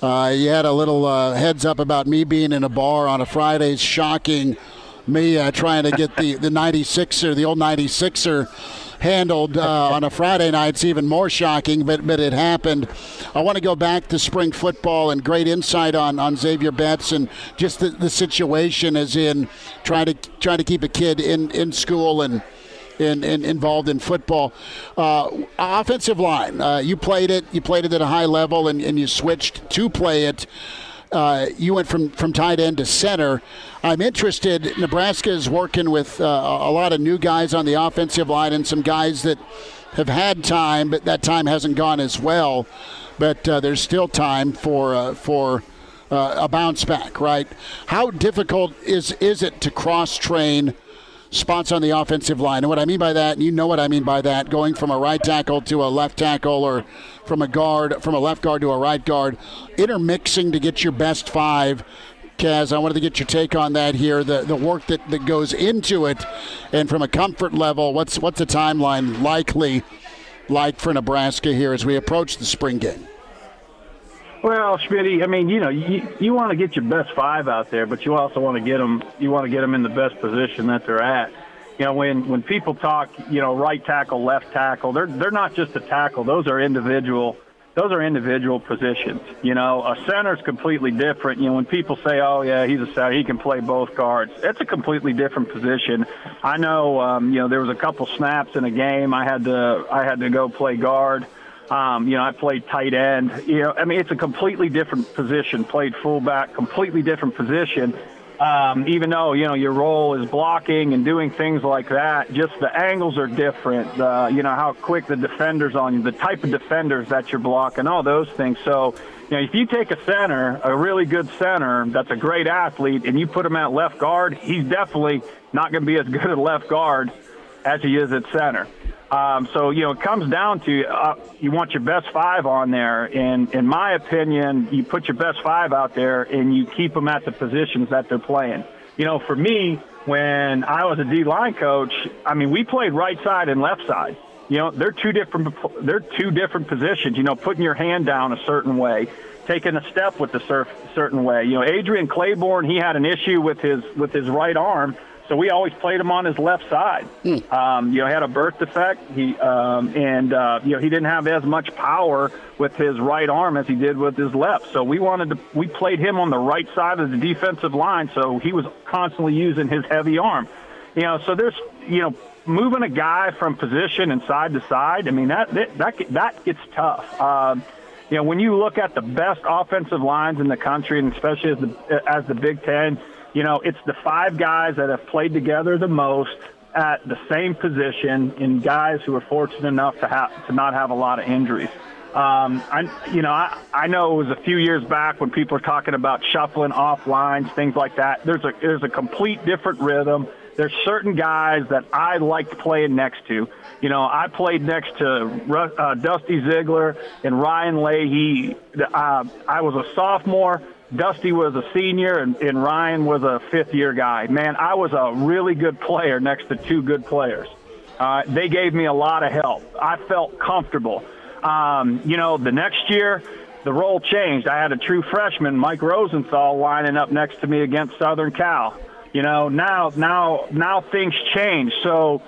uh, you had a little uh, heads up about me being in a bar on a Friday, shocking me uh, trying to get the, the 96er, the old 96er handled uh, on a Friday night. It's even more shocking, but but it happened. I want to go back to spring football and great insight on, on Xavier Betts and just the, the situation as in trying to trying to keep a kid in, in school and – in, in, involved in football. Uh, offensive line, uh, you played it. You played it at a high level, and, and you switched to play it. Uh, you went from, from tight end to center. I'm interested. Nebraska is working with uh, a lot of new guys on the offensive line and some guys that have had time, but that time hasn't gone as well. But uh, there's still time for uh, for a bounce back, right? How difficult is is it to cross train? Spots on the offensive line. And what I mean by that, and you know what I mean by that, going from a right tackle to a left tackle or from a guard, from a left guard to a right guard, intermixing to get your best five. Kaz, I wanted to get your take on that here, the, the work that, that goes into it, and from a comfort level, what's what's the timeline likely like for Nebraska here as we approach the spring game? Well, Schmitz, I mean, you know, you you want to get your best five out there, but you also want to get them. You want to get them in the best position that they're at. You know, when when people talk, you know, right tackle, left tackle, they're they're not just a tackle. Those are individual. Those are individual positions. You know, a center is completely different. You know, when people say, "Oh, yeah, he's a center, he can play both guards," it's a completely different position. I know. Um, you know, there was a couple snaps in a game. I had to I had to go play guard um, you know, I played tight end. You know, I mean, it's a completely different position. Played fullback, completely different position. Um, even though you know your role is blocking and doing things like that, just the angles are different. Uh, you know how quick the defenders on you, the type of defenders that you're blocking, all those things. So, you know, if you take a center, a really good center that's a great athlete, and you put him at left guard, he's definitely not going to be as good at left guard as he is at center. Um, so you know, it comes down to uh, you want your best five on there, and in my opinion, you put your best five out there and you keep them at the positions that they're playing. You know, for me, when I was a D line coach, I mean, we played right side and left side. You know, they're two different. They're two different positions. You know, putting your hand down a certain way. taking a step with the surf certain way. You know, Adrian Clayborn, he had an issue with his with his right arm, so we always played him on his left side. Hmm. Um, you know, had a birth defect. He um, and uh, you know he didn't have as much power with his right arm as he did with his left. So we wanted to we played him on the right side of the defensive line, so he was constantly using his heavy arm. You know, so there's you know moving a guy from position and side to side. I mean that that that, that gets tough. Um, you know, when you look at the best offensive lines in the country, and especially as the as the Big Ten, you know, it's the five guys that have played together the most at the same position, and guys who are fortunate enough to have to not have a lot of injuries. Um, I, you know, I, I know it was a few years back when people were talking about shuffling off lines, things like that. There's a there's a complete different rhythm. There's certain guys that I liked playing next to. You know, I played next to uh, Dusty Zeigler and Ryan Leahy. Uh, I was a sophomore. Dusty was a senior, and, and Ryan was a fifth year guy. Man, I was a really good player next to two good players. Uh, they gave me a lot of help. I felt comfortable. Um, you know, the next year, the role changed. I had a true freshman, Mike Rosenthal, lining up next to me against Southern Cal. You know, now now now things change. So,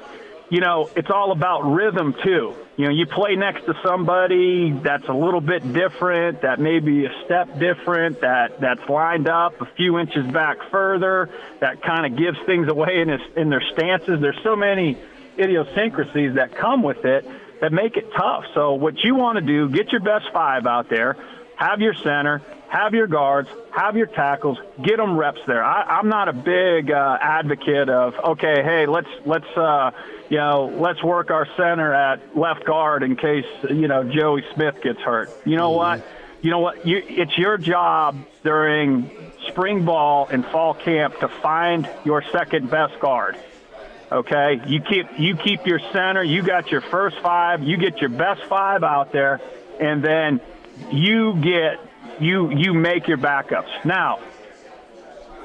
you know, it's all about rhythm too. You know, you play next to somebody that's a little bit different, that may be a step different, that that's lined up a few inches back further, that kind of gives things away in his, in their stances. There's so many idiosyncrasies that come with it that make it tough. So what you want to do, get your best five out there, have your center, have your guards, have your tackles, get them reps there. I, I'm not a big uh, advocate of okay, hey, let's let's uh, you know let's work our center at left guard in case you know Joey Smith gets hurt. You know what? Mm-hmm. You know what? You, it's your job during spring ball and fall camp to find your second best guard. Okay, you keep you keep your center. You got your first five. You get your best five out there, and then you get you you make your backups. Now,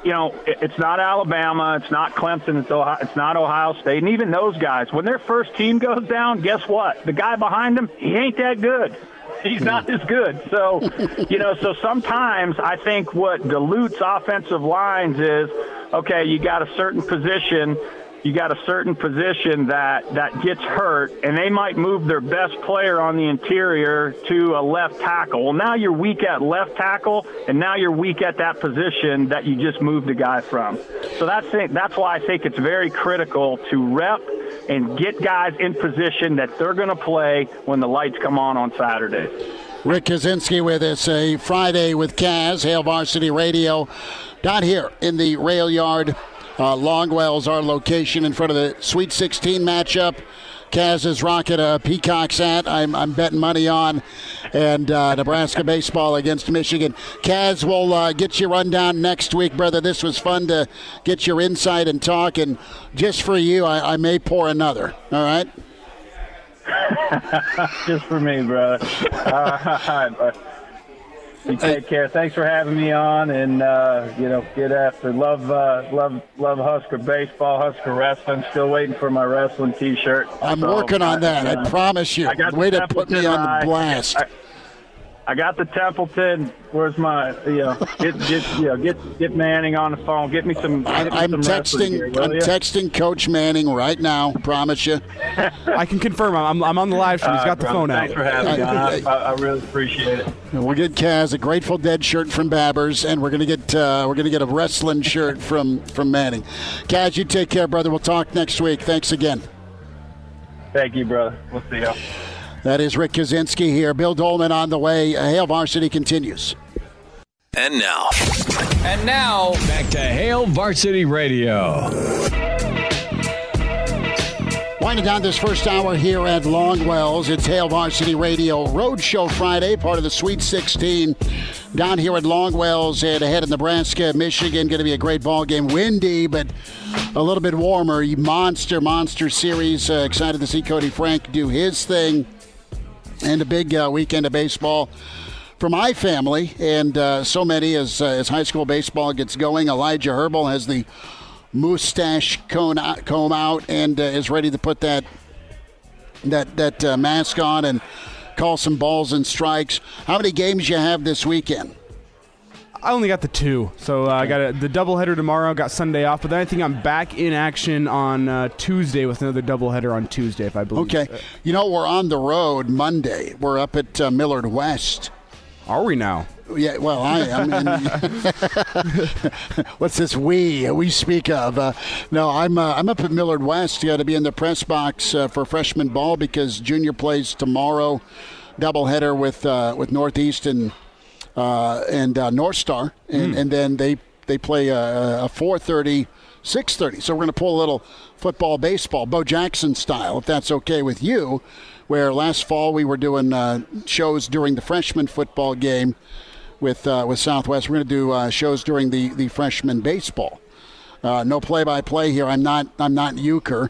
you know it- it's not Alabama, it's not Clemson, it's Ohio, it's not Ohio State, and even those guys when their first team goes down, guess what? The guy behind them, he ain't that good. He's not as good. So, you know, so sometimes I think what dilutes offensive lines is okay, you got a certain position you got a certain position that that gets hurt, and they might move their best player on the interior to a left tackle. Well, now you're weak at left tackle, and now you're weak at that position that you just moved a guy from. So that's that's why I think it's very critical to rep and get guys in position that they're going to play when the lights come on on Saturday. Rick Kaczenski with us a Friday with Kaz, Hail Varsity Radio, down here in the rail yard. Uh, Longwell's our location in front of the Sweet 16 matchup. Kaz is rocking a Peacock's hat. I'm, I'm betting money on, and uh, Nebraska baseball against Michigan. Kaz will uh, get you rundown next week, brother. This was fun to get your insight and talk, and just for you, I, I may pour another. All right. Just for me, brother. All right, but you take care. Thanks for having me on, and uh, you know, get after. Love, uh, love, love Husker baseball, Husker wrestling. Still waiting for my wrestling T-shirt. I'm So, working on that. I uh, promise you. I got Way to put me on the blast. I, I got the Templeton. Where's my? You know, get get you know, get get Manning on the phone. Get me some. I, get me I'm some texting. gear, will I'm ya? texting Coach Manning right now. Promise you. I can confirm. I'm, I'm on the live stream. He's got right, the brother. phone out. Thanks for having me. I, I, I really appreciate it. We'll get Kaz a Grateful Dead shirt from Babbers, and we're gonna get uh, we're gonna get a wrestling shirt from from Manning. Kaz, you take care, brother. We'll talk next week. Thanks again. Thank you, brother. We'll see you. That is Rick Kaczenski here. Bill Doleman on the way. Uh, Hail Varsity continues. And now, And now, back to Hail Varsity Radio. Winding down this first hour here at Longwells, it's Hail Varsity Radio Roadshow Friday, part of the Sweet 16 down here at Longwells and ahead of Nebraska, Michigan. Going to be a great ball game. Windy, but a little bit warmer. Monster, monster series. Uh, excited to see Cody Frank do his thing. And a big uh, weekend of baseball for my family and uh, so many as, uh, as high school baseball gets going. Elijah Herbal has the mustache comb out, comb out and uh, is ready to put that that that uh, mask on and call some balls and strikes. How many games you have this weekend? I only got the two, so uh, I got a, the doubleheader tomorrow. Got Sunday off, but then I think I'm back in action on uh, Tuesday with another doubleheader on Tuesday, if I believe. Okay, you know we're on the road Monday. We're up at uh, Millard West. Are we now? Yeah, well, I am. what's this we we speak of? Uh, no, I'm uh, I'm up at Millard West. Got to be in the press box uh, for freshman ball because junior plays tomorrow, doubleheader with uh, with Northeast and uh, and uh, North Star, and, and then they they play a, a 4:30, 6:30. So we're going to pull a little football, baseball, Bo Jackson style, if that's okay with you. Where last fall we were doing uh, shows during the freshman football game with uh, with Southwest. We're going to do uh, shows during the the freshman baseball. Uh, no play-by-play here. I'm not I'm not Uecker.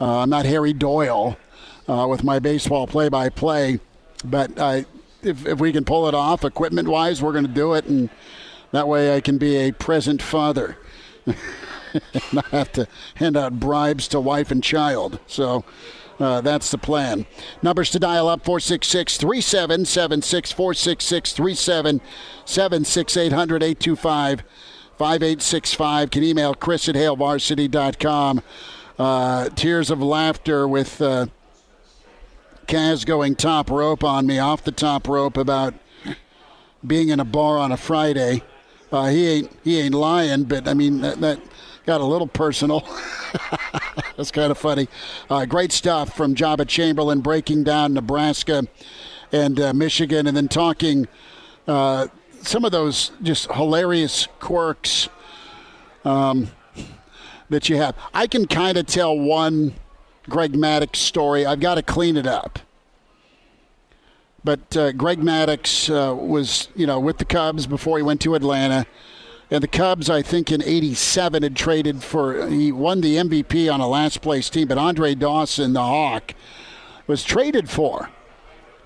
Uh, I'm not Harry Doyle uh, with my baseball play-by-play. But uh, if if we can pull it off, equipment-wise, we're going to do it, and that way I can be a present father. Not have to hand out bribes to wife and child. So. Uh, that's the plan. Numbers to dial up 466 3776 466 3776 800 825 5865. Can email Chris at HailVarsity.com. Uh, tears of laughter with uh, Kaz going top rope on me, off the top rope about being in a bar on a Friday. Uh, he ain't he ain't lying, but I mean that, that got a little personal. That's kind of funny. Uh, great stuff from Joba Chamberlain breaking down Nebraska and uh, Michigan, and then talking uh, some of those just hilarious quirks um, that you have. I can kind of tell one Greg Maddux story. I've got to clean it up. But uh, Greg Maddux uh, was, you know, with the Cubs before he went to Atlanta. And the Cubs, I think in 87, had traded for, he won the MVP on a last place team, but Andre Dawson, the Hawk, was traded for.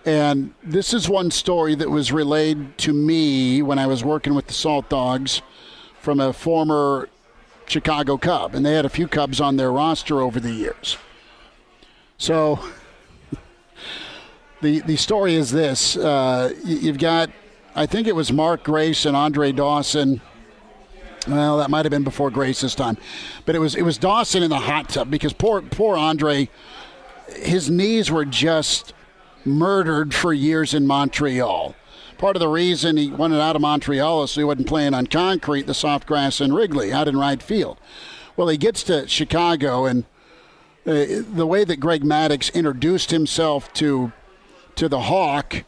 And this is one story that was relayed to me when I was working with the Salt Dogs from a former Chicago Cub. And they had a few Cubs on their roster over the years. So the, the story is this uh, you've got, I think it was Mark Grace and Andre Dawson well, that might have been before Grace this time, but it was it was Dawson in the hot tub because poor poor Andre, his knees were just murdered for years in Montreal. Part of the reason he wanted out of Montreal is so he wasn't playing on concrete, the soft grass in Wrigley, out in right field. Well, he gets to Chicago, and the way that Greg Maddux introduced himself to to the Hawk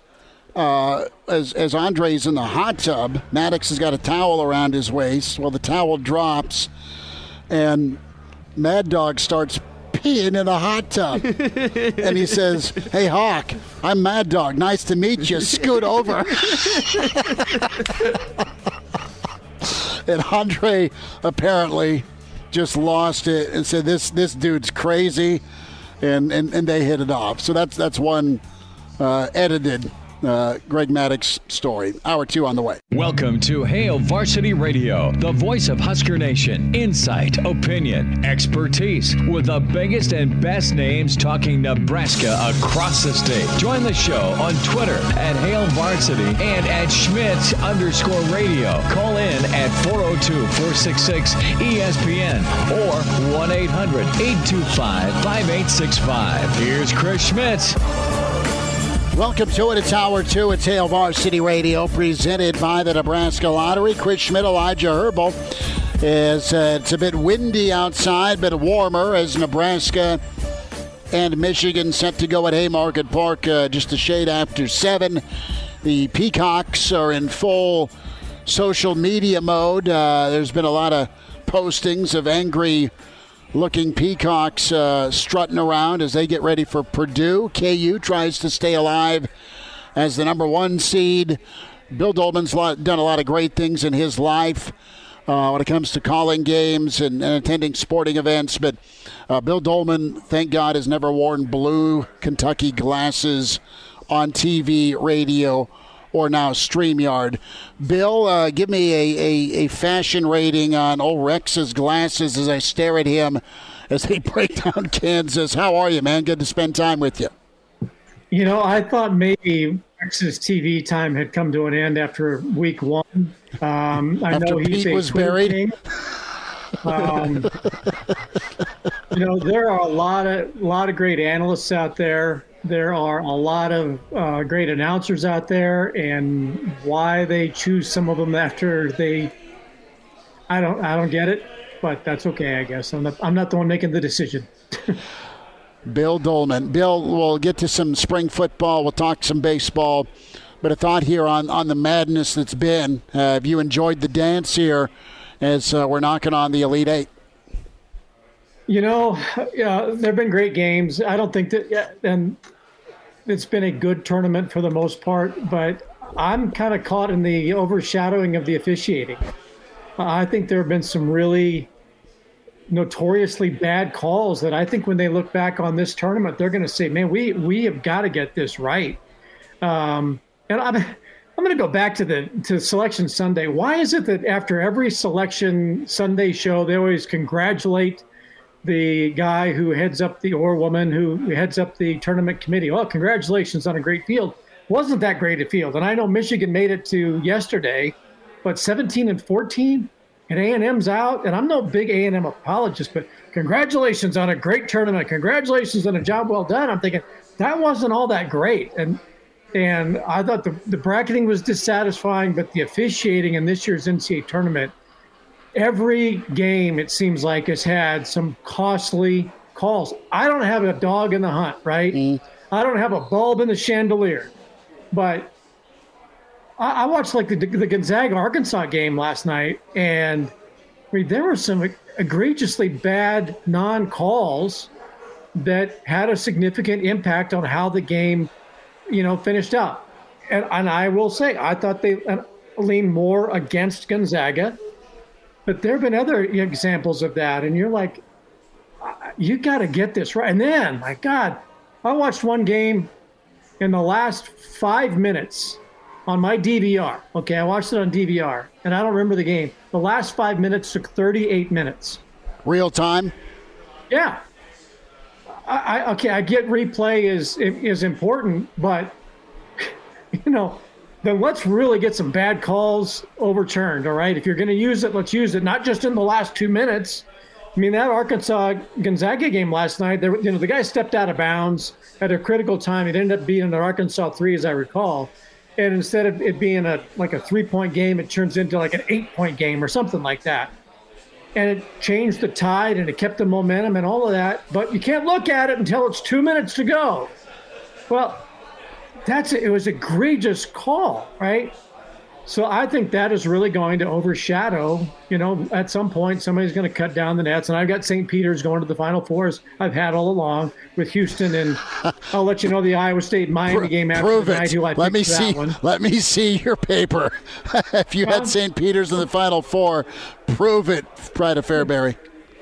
uh, as, as Andre's in the hot tub, Maddux has got a towel around his waist. Well, the towel drops, and Mad Dog starts peeing in the hot tub. and he says, Hey, Hawk, I'm Mad Dog. Nice to meet you. Scoot over. and Andre apparently just lost it and said, This, this dude's crazy. And, and, and they hit it off. So that's, that's one uh, edited uh, Greg Maddux story. Hour two on the way. Welcome to Hail Varsity Radio, the voice of Husker Nation. Insight, opinion, expertise, with the biggest and best names talking Nebraska across the state. Join the show on Twitter at Hail Varsity and at Schmitz underscore radio. Call in at 402-466-ESPN or 1-800-825-5865. Here's Chris Schmitz. Welcome to it. It's hour two. It's Hail Varsity Radio, presented by the Nebraska Lottery. Chris Schmitz, Elijah Herbal. Is uh, it's a bit windy outside, but warmer as Nebraska and Michigan set to go at Haymarket Park uh, just a shade after seven. The Peacocks are in full social media mode. Uh, there's been a lot of postings of angry looking Peacocks uh, strutting around as they get ready for Purdue. KU tries to stay alive as the number one seed. Bill Doleman's done a lot of great things in his life uh, when it comes to calling games and, and attending sporting events. But uh, Bill Doleman, thank God, has never worn blue Kentucky glasses on TV, radio, or now StreamYard. Bill, uh, give me a, a, a, fashion rating on old Rex's glasses as I stare at him as they break down Kansas. How are you, man? Good to spend time with you. You know, I thought maybe Texas TV time had come to an end after week one. Um, I After know he's Pete a was buried? king. Um, you know, there are a lot of lot of great analysts out there. There are a lot of uh, great announcers out there, and why they choose some of them after they, I don't, I don't get it, but that's okay, I guess. I'm not, I'm not the one making the decision. Bill Doleman. Bill, we'll get to some spring football. We'll talk some baseball. But a thought here on, on the madness that's been. Uh, have you enjoyed the dance here as uh, we're knocking on the Elite Eight? You know, yeah, there have been great games. I don't think that, yeah, and it's been a good tournament for the most part, but I'm kind of caught in the overshadowing of the officiating. I think there have been some really notoriously bad calls that I think when they look back on this tournament, they're going to say, "Man, we we have got to get this right." Um, and I'm I'm going to go back to the to Selection Sunday. Why is it that after every Selection Sunday show, they always congratulate the guy who heads up the or woman who heads up the tournament committee? Well, congratulations on a great field. Wasn't that great a field? And I know Michigan made it to yesterday, but 17 and 14 and A&M's out, and I'm no big A&M apologist, but congratulations on a great tournament. Congratulations on a job well done. I'm thinking that wasn't all that great, and and I thought the, the bracketing was dissatisfying, but the officiating in this year's NCAA tournament, every game it seems like has had some costly calls. I don't have a dog in the hunt, right? I don't have a bulb in the chandelier, but I, I watched like the, the Gonzaga Arkansas game last night, and I mean, there were some egregiously bad non calls that had a significant impact on how the game, you know, finished up. And, and I will say, I thought they uh, leaned more against Gonzaga, but there have been other examples of that. And you're like, you got to get this right. And then, my God, I watched one game in the last five minutes on my DVR. Okay, I watched it on DVR, and I don't remember the game. The last five minutes took 38 minutes. Real time? Yeah. I, I okay. I get replay is is important, but you know, then let's really get some bad calls overturned. All right, if you're going to use it, let's use it. Not just in the last two minutes. I mean, that Arkansas Gonzaga game last night, there, you know, the guy stepped out of bounds at a critical time. It ended up being an Arkansas three, as I recall. And instead of it being a like a three point game, it turns into like an eight point game or something like that. And it changed the tide and it kept the momentum and all of that. But you can't look at it until it's two minutes to go. Well, that's it was egregious call, right? So I think that is really going to overshadow. You know, at some point somebody's going to cut down the nets, and I've got St. Peter's going to the Final Fours. I've had all along with Houston, and I'll let you know the Iowa State Miami game after Prove tonight. it. Who I Let me see. one. Let me see your paper. if you Well- had St. Peter's in the Final Four, prove it, Pride of Fairbury.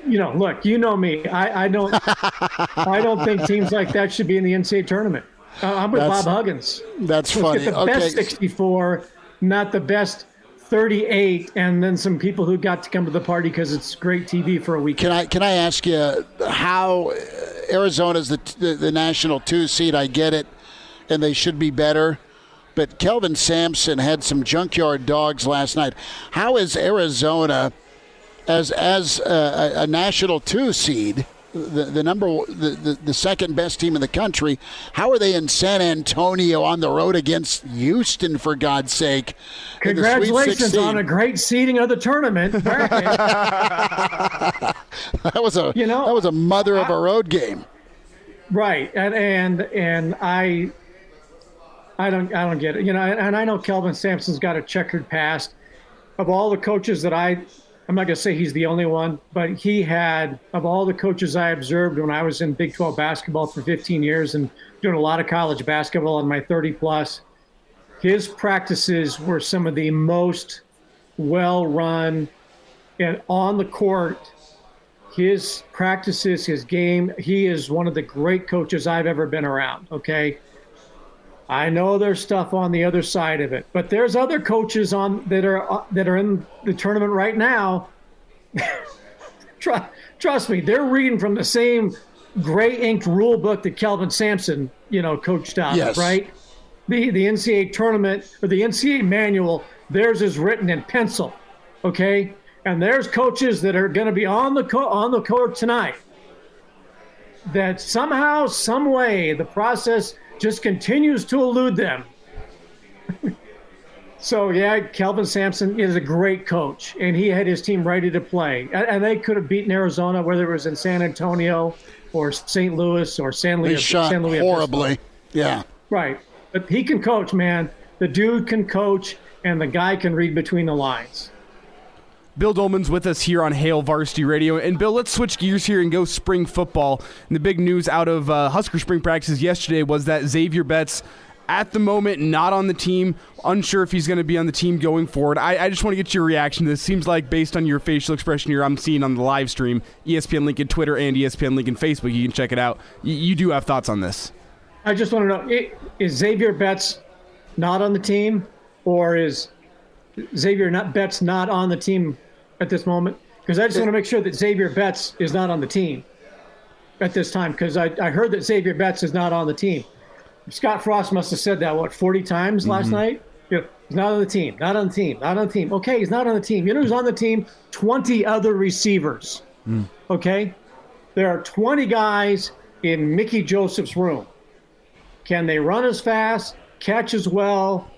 You know, look, you know me. I, I don't. I don't think teams like that should be in the NCAA tournament. Uh, I'm with That's- Bob Huggins. That's Let's funny. get the okay. best 64, not the best 38, and then some people who got to come to the party because it's great TV for a week. Can I can I ask you how Arizona's the, the the national two seed? I get it, and they should be better. But Kelvin Sampson had some junkyard dogs last night. How is Arizona, as as a- a national two seed, the the number the, the the second best team in the country? How are they in San Antonio on the road against Houston? For God's sake! in the Sweet Congratulations on a great seeding of the tournament. That was a You know, that was a mother of a road game. right, and and and I, I don't I don't get it. You know, and I know Kelvin Sampson's got a checkered past. Of all the coaches that I, I'm not gonna say he's the only one, but he had of all the coaches I observed when I was in Big 12 basketball for 15 years and doing a lot of college basketball in my 30 plus. His practices were some of the most well run and on the court his practices, his game, he is one of the great coaches I've ever been around. Okay. I know there's stuff on the other side of it, but there's other coaches on that are uh, that are in the tournament right now. trust, trust me, they're reading from the same gray inked rule book that Kelvin Sampson, you know, coached out Yes. of, right? The the NCAA tournament or the NCAA manual, theirs is written in pencil, okay? And there's coaches that are going to be on the co- on the court tonight that somehow, some way, the process just continues to elude them. so yeah, Kelvin Sampson is a great coach, and he had his team ready to play, and, they could have beaten Arizona, whether it was in San Antonio or St. Louis or San They Luis. shot San Luis horribly. Yeah. Right, but he can coach, man. The dude can coach, and the guy can read between the lines. Bill Doleman's with us here on Hail Varsity Radio. And Bill, let's switch gears here and go spring football. And the big news out of uh, Husker spring practices yesterday was that Xavier Betts, at the moment, not on the team. Unsure if he's going to be on the team going forward. I, I just want to get your reaction to this. Seems like, based on your facial expression here, I'm seeing on the live stream, ESPN Lincoln Twitter and ESPN Lincoln Facebook. You can check it out. Y- you do have thoughts on this. I just want to know: i- is Xavier Betts not on the team, or is Xavier not Betts not on the team at this moment? Because I just want to make sure that Xavier Betts is not on the team at this time. Because I, I heard that Xavier Betts is not on the team. Scott Frost must have said that what 40 times last mm-hmm. night. You know, he's not on the team. Not on the team. Not on the team. Okay, he's not on the team. You know who's on the team? 20 other receivers. Hmm. Okay, there are 20 guys in Mickey Joseph's room. Can they run as fast, catch as well?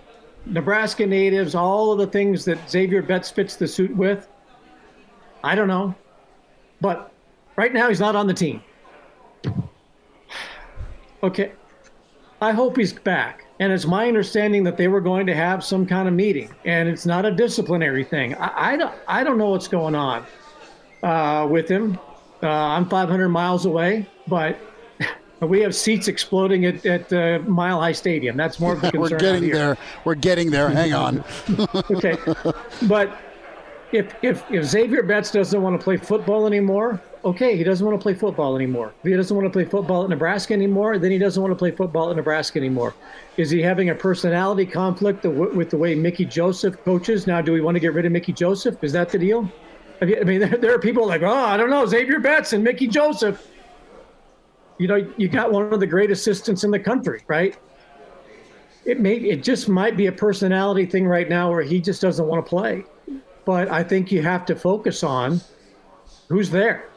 Nebraska natives, all of the things that Xavier Betts fits the suit with? I don't know. But right now, he's not on the team. Okay. I hope he's back. And it's my understanding that they were going to have some kind of meeting, and it's not a disciplinary thing. I, I, don't, I don't know what's going on uh, with him. Uh, I'm 500 miles away, but we have seats exploding at, at uh, Mile High Stadium. That's more of the concern. We're getting here. there. We're getting there. Hang on. okay, but if if if Xavier Betts doesn't want to play football anymore, okay, he doesn't want to play football anymore. If he doesn't want to play football at Nebraska anymore, then he doesn't want to play football at Nebraska anymore. Is he having a personality conflict with the way Mickey Joseph coaches? Now, do we want to get rid of Mickey Joseph? Is that the deal? I mean, there are people like, oh, I don't know, Xavier Betts and Mickey Joseph. You know, you got one of the great assistants in the country, right? It may, it just might be a personality thing right now where he just doesn't want to play. But I think you have to focus on who's there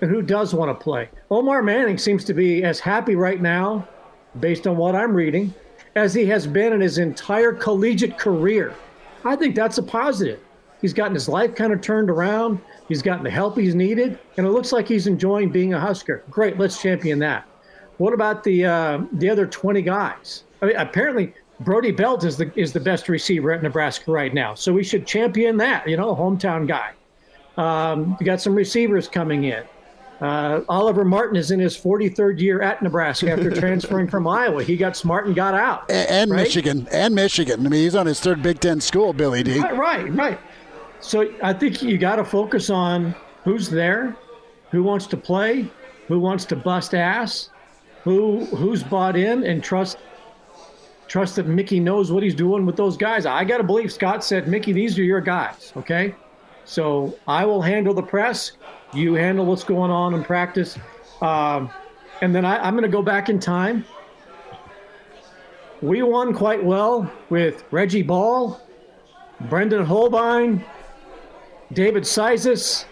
and who does want to play. Omar Manning seems to be as happy right now, based on what I'm reading, as he has been in his entire collegiate career. I think that's a positive. He's gotten his life kind of turned around. He's gotten the help he's needed, and it looks like he's enjoying being a Husker. Great, let's champion that. What about the uh, the other 20 guys? I mean, apparently Brody Belt is the is the best receiver at Nebraska right now, so we should champion that. You know, hometown guy. Um, we got some receivers coming in. Uh, Oliver Martin is in his 43rd year at Nebraska after transferring from Iowa. He got smart and got out. A- And right? Michigan. And Michigan. I mean, he's on his third Big Ten school, Billy D. Right, right, right. So I think you got to focus on who's there, who wants to play, who wants to bust ass, who who's bought in and trust trust that Mickey knows what he's doing with those guys. I got to believe Scott said, Mickey, these are your guys, okay? So I will handle the press. You handle what's going on in practice. Um, and then I, I'm going to go back in time. We won quite well with Reggie Baul, Brendan Holbein, David Sizes,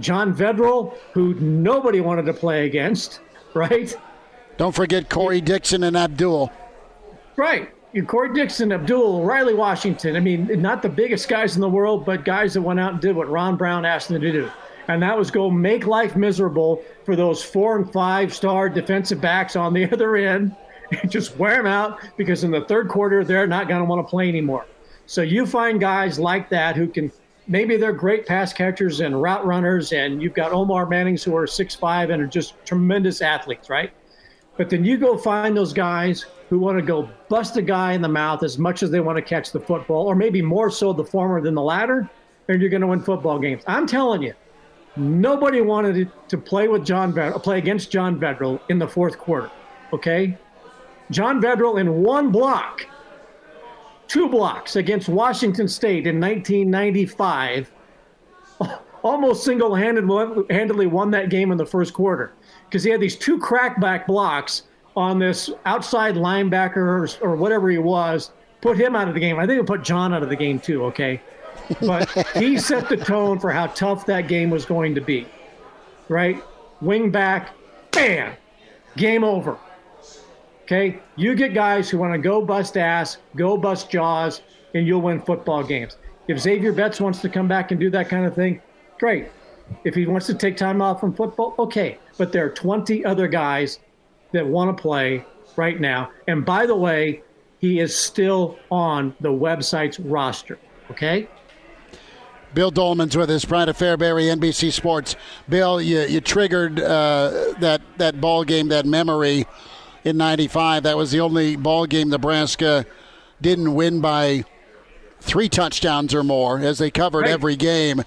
John Vedral, who nobody wanted to play against, right? Don't forget Corey Dixon and Abdul. Right. Corey Dixon, Abdul, Riley Washington. I mean, not the biggest guys in the world, but guys that went out and did what Ron Brown asked them to do. And that was go make life miserable for those four and five star defensive backs on the other end and just wear them out because in the third quarter, they're not going to want to play anymore. So you find guys like that who can maybe they're great pass catchers and route runners, and you've got Omar Mannings who are six five and are just tremendous athletes, right? But then you go find those guys who want to go bust a guy in the mouth as much as they want to catch the football, or maybe more so the former than the latter, and you're going to win football games. I'm telling you, nobody wanted to play with John Ved- play against John Vedral in the fourth quarter. Okay, John Vedral in one block, two blocks against Washington State in 1995 almost single-handedly won that game in the first quarter. Because he had these two crackback blocks on this outside linebacker or, or whatever he was. Put him out of the game. I think it put John out of the game too. Okay, but he set the tone for how tough that game was going to be. Right, wing back, bam, game over. Okay, you get guys who want to go bust ass, go bust jaws, and you'll win football games. If Xavier Betts wants to come back and do that kind of thing, great. If he wants to take time off from football, okay. But there are 20 other guys that want to play right now. And by the way, he is still on the website's roster. Okay? Bill Doleman's with us, Pride of Fairbury, NBC Sports. Bill, you, you triggered uh, that, that ball game, that memory in 95. That was the only ball game Nebraska didn't win by three touchdowns or more as they covered right. every game.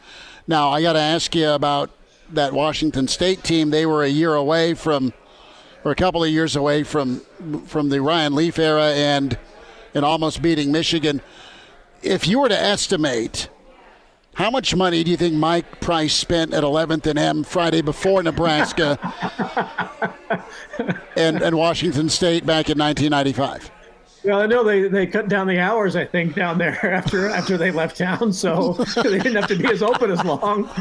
Now, I got to ask you about that Washington State team. They were a year away from, or a couple of years away from, from the Ryan Leaf era and, and almost beating Michigan. If you were to estimate, how much money do you think Mike Price spent at 11th and M Friday before Nebraska and, and Washington State back in 1995? Well, I know they, they cut down the hours. I think down there after after they left town, so they didn't have to be as open as long.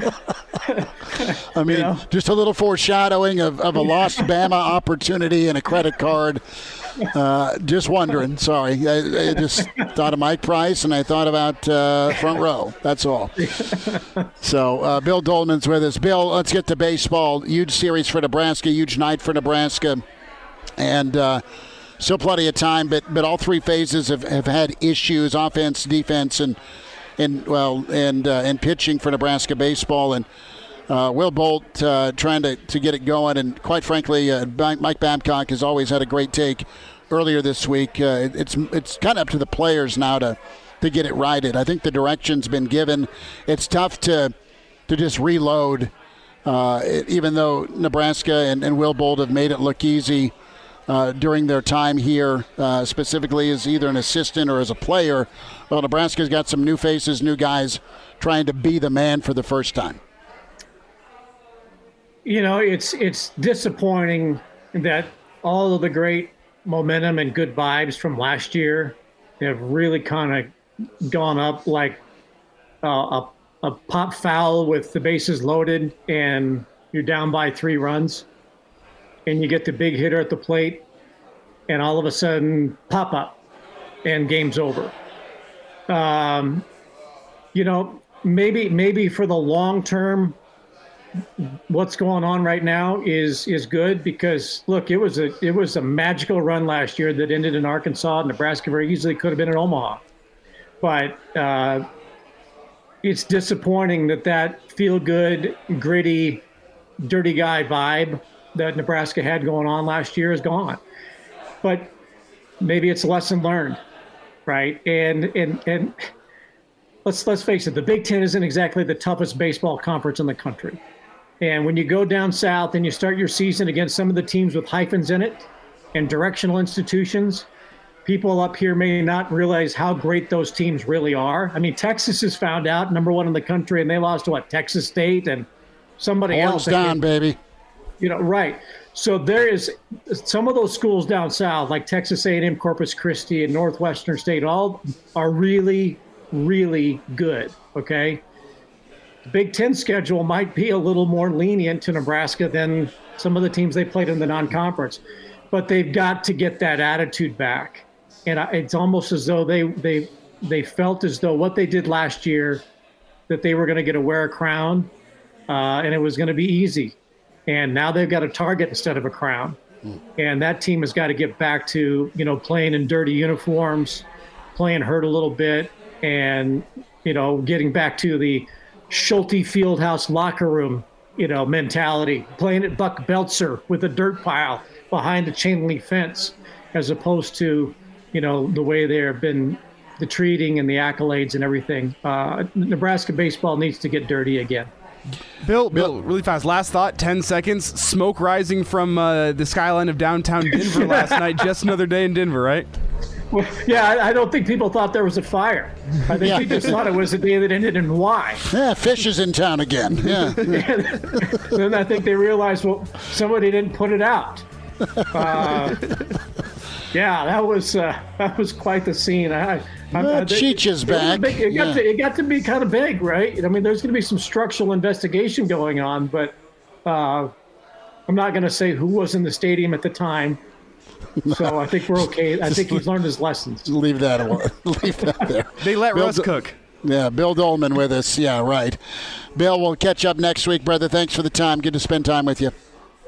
I mean, you know? just a little foreshadowing of, of a lost Bama opportunity and a credit card. Uh, just wondering. Sorry, I, I, just thought of Mike Price and I thought about uh, front row. That's all. So, uh, Bill Doleman's with us. Bill, let's get to baseball. Huge series for Nebraska. Huge night for Nebraska, and uh, still plenty of time, but but all three phases have, have had issues: offense, defense, and and well, and uh, and pitching for Nebraska baseball. And uh, Will Bolt uh, trying to, to get it going, and quite frankly, uh, Mike Babcock has always had a great take. Earlier this week, uh, it's it's kind of up to the players now to to get it righted. I think the direction's been given. It's tough to to just reload. Uh, even though Nebraska and, and Will Bolt have made it look easy, uh, during their time here, uh, specifically as either an assistant or as a player. Well, Nebraska's got some new faces, new guys trying to be the man for the first time. You know, it's it's disappointing that all of the great momentum and good vibes from last year have really kind of gone up like uh, a, a pop foul with the bases loaded and you're down by three runs and you get the big hitter at the plate, and all of a sudden pop up, and game's over. Um, you know, maybe maybe for the long term, what's going on right now is is good because look, it was a it was a magical run last year that ended in Arkansas. Nebraska very easily could have been in Omaha, but uh, it's disappointing that that feel good, gritty, dirty guy vibe that Nebraska had going on last year is gone. But maybe it's a lesson learned, right? And and and let's let's face it, the Big Ten isn't exactly the toughest baseball conference in the country. And when you go down south and you start your season against some of the teams with hyphens in it and directional institutions, people up here may not realize how great those teams really are. I mean, Texas has found out number one in the country, and they lost to what Texas State and somebody Horns else. down, baby. You know, right. So there is some of those schools down south, like Texas A&M, Corpus Christi, and Northwestern State, all are really, really good. Okay, the Big Ten schedule might be a little more lenient to Nebraska than some of the teams they played in the non-conference, but they've got to get that attitude back. And it's almost as though they they they felt as though what they did last year, that they were going to get to wear a crown, uh, and it was going to be easy and now they've got a target instead of a crown. Mm. And that team has got to get back to you know playing in dirty uniforms, playing hurt a little bit, and you know getting back to the Schulte Fieldhouse locker room you know mentality, playing at Buck Beltzer with a dirt pile behind a chain link fence, as opposed to you know the way they have been the treating and the accolades and everything. Uh, Nebraska baseball needs to get dirty again. Bill, Bill, really fast. Last thought, 10 seconds. Smoke rising from uh, the skyline of downtown Denver last night. Just another day in Denver, right? yeah, I, I don't think people thought there was a fire. I think Yeah. they just thought it was a day that ended in Y. Yeah, Fish is in town again. Yeah. then I think they realized, well, somebody didn't put it out. Uh, yeah, that was uh, that was quite the scene. I, I, Well, I think- Cheech is it back. big- It got, Yeah. to, it got to be kind of big, right? I mean, there's going to be some structural investigation going on, but uh, I'm not going to say who was in the stadium at the time. So I think we're okay. I think he's learned his lessons. Leave that alone. Leave that there. They let Bill Russ D- cook. Yeah, Bill Doleman with us. Yeah, right. Bill, we'll catch up next week, brother. Thanks for the time. Good to spend time with you.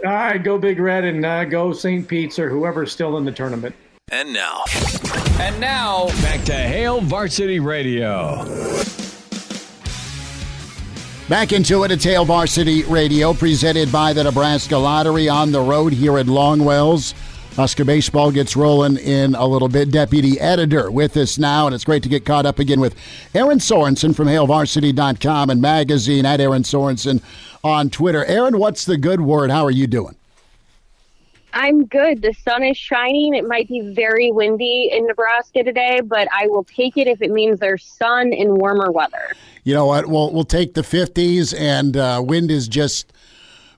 All right, go Big Red and uh, go St. Pete's or whoever's still in the tournament. And now, And now, back to Hail Varsity Radio. Back into it at Hail Varsity Radio, presented by the Nebraska Lottery on the road here at Longwells. Husker Baseball gets rolling in a little bit. Deputy editor with us now, and it's great to get caught up again with Erin Sorensen from HailVarsity.com and magazine at Erin Sorensen on Twitter. Erin, what's the good word? How are you doing? I'm good. The sun is shining. It might be very windy in Nebraska today, but I will take it if it means there's sun and warmer weather. You know what? We'll we'll take the 50s, and uh, wind is just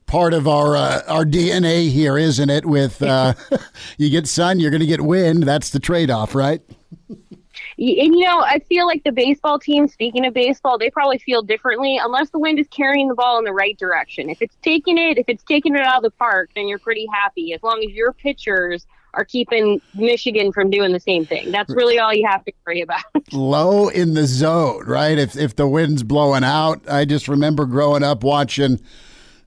part of our uh, our DNA here, isn't it? With uh, you get sun, you're going to get wind. That's the trade off, right? And you know, I feel like the baseball team, speaking of baseball, they probably feel differently unless the wind is carrying the ball in the right direction. If it's taking it, if it's taking it out of the park, then you're pretty happy as long as your pitchers are keeping Michigan from doing the same thing. That's really all you have to worry about. Low in the zone, right? If if the wind's blowing out, I just remember growing up watching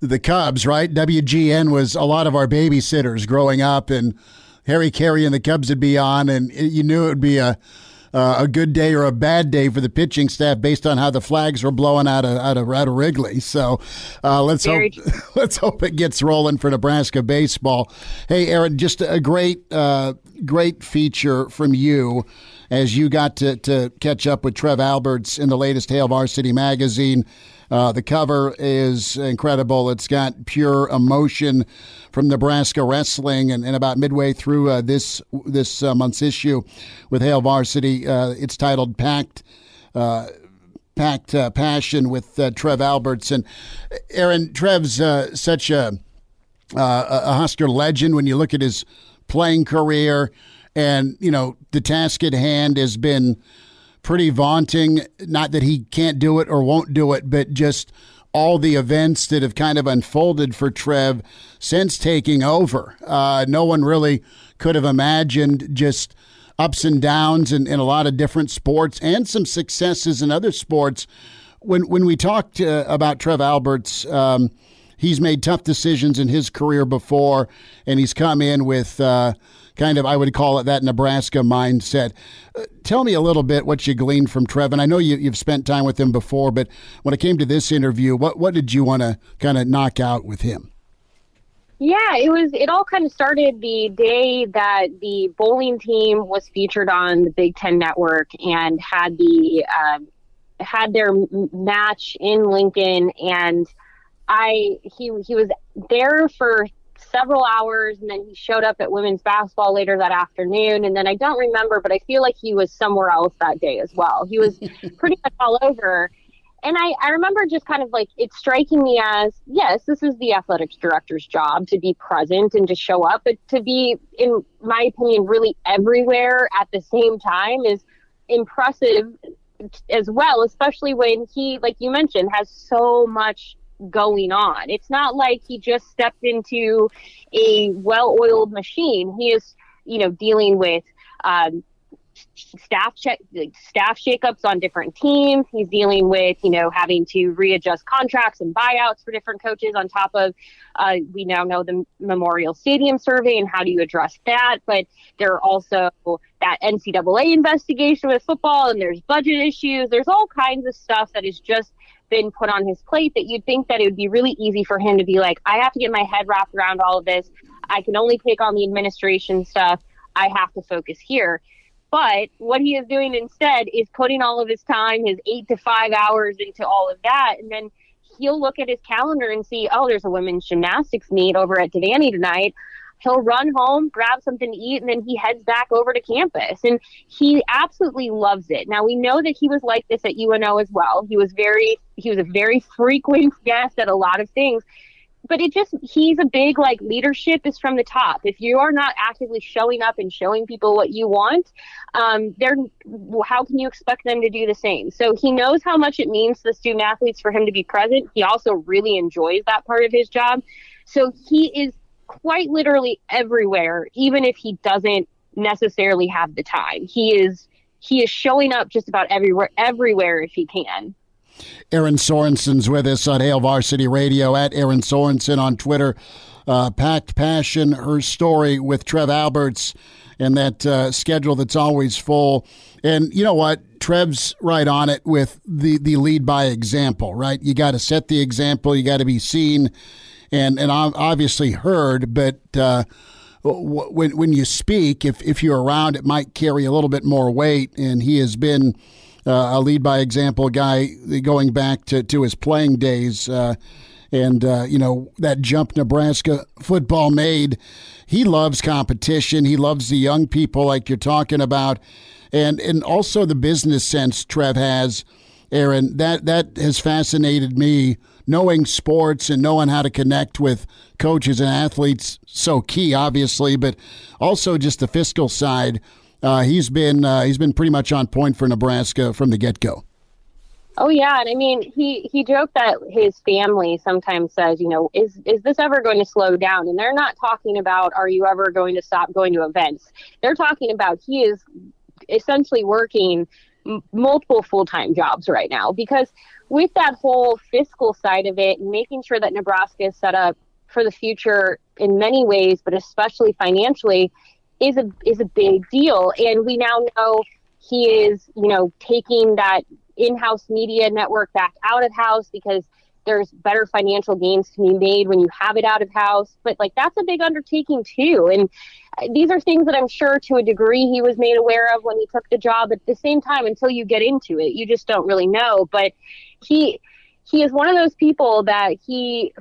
the Cubs, right? WGN was a lot of our babysitters growing up, and Harry Caray and the Cubs would be on, and eh, you knew it would be a uh, a good day or a bad day for the pitching staff based on how the flags were blowing out of out of, out of Wrigley. So uh, let's Very hope let's hope it gets rolling for Nebraska baseball. Hey, Erin, just a great uh, great feature from you as you got to, to catch up with Trev Alberts in the latest Hail Varsity magazine. Uh, the cover is incredible. It's got pure emotion from Nebraska wrestling, and, and about midway through uh, this this uh, month's issue with Hail Varsity, uh, it's titled "Packed." Uh, packed passion with Trev Alberts and Erin. Trev's such a a Husker legend when you look at his playing career, and you know the task at hand has been pretty vaunting. Not that he can't do it or won't do it, but just all the events that have kind of unfolded for Trev since taking over. Uh, no one really could have imagined just ups and downs in, in a lot of different sports and some successes in other sports. When when we talked uh, about Trev Alberts, um, he's made tough decisions in his career before, and he's come in with uh, kind of I would call it that Nebraska mindset. Uh, tell me a little bit what you gleaned from Trev, and I know you, you've spent time with him before, but when it came to this interview, what what did you want to kind of knock out with him? Yeah, it was. It all kind of started the day that the bowling team was featured on the Big Ten Network and had the um, had their match in Lincoln, and I he he was there for several hours, and then he showed up at women's basketball later that afternoon, and then I don't remember, but I feel like he was somewhere else that day as well. He was pretty much all over and I, I remember just kind of like it striking me as yes this is the athletics director's job to be present and to show up but to be in my opinion really everywhere at the same time is impressive as well especially when he like you mentioned has so much going on it's not like he just stepped into a well-oiled machine he is you know dealing with um, staff check staff shakeups on different teams. He's dealing with you know having to readjust contracts and buyouts for different coaches. On top of uh, we now know the Memorial Stadium survey and how do you address that. But there are also that NCAA investigation with football, and there's budget issues. There's all kinds of stuff that is just been put on his plate that you'd think that it would be really easy for him to be like, I have to get my head wrapped around all of this. I can only take on the administration stuff. I have to focus here. But what he is doing instead is putting all of his time, his eight to five hours into all of that. And then he'll look at his calendar and see, oh, there's a women's gymnastics meet over at Devaney tonight. He'll run home, grab something to eat, and then he heads back over to campus. And he absolutely loves it. Now we know that he was like this at UNO as well. He was very he was a very frequent guest at a lot of things but it just he's a big like leadership is from the top if you are not actively showing up and showing people what you want um, they're how can you expect them to do the same so he knows how much it means to the student athletes for him to be present he also really enjoys that part of his job so he is quite literally everywhere even if he doesn't necessarily have the time he is he is showing up just about everywhere everywhere if he can Erin Sorensen's with us on Hail Varsity Radio at Erin Sorensen on Twitter. Uh, packed passion, her story with Trev Alberts and that uh, schedule that's always full. And you know what? Trev's right on it with the, the lead by example, right? You got to set the example, you got to be seen and, and obviously heard, but. Uh, when when you speak, if if you're around, it might carry a little bit more weight. And he has been uh, a lead by example guy going back to, to his playing days. Uh, and, uh, you know, that jump Nebraska football made. He loves competition. He loves the young people like you're talking about. And, and also the business sense Trev has, Erin, that, that has fascinated me. Knowing sports and knowing how to connect with coaches and athletes, so key, obviously, but also just the fiscal side uh, he's been uh, he's been pretty much on point for Nebraska from the get go. Oh yeah, and I mean he he joked that his family sometimes says, you know, is is this ever going to slow down? And they're not talking about are you ever going to stop going to events. They're talking about he is essentially working multiple full-time jobs right now because with that whole fiscal side of it making sure that Nebraska is set up for the future in many ways, but especially financially, is a is a big deal. And we now know he is, you know, taking that in-house media network back out of house because there's better financial gains to be made when you have it out of house. But like that's a big undertaking too. And uh, these are things that I'm sure to a degree he was made aware of when he took the job. At the same time, until you get into it, you just don't really know. But he he is one of those people that he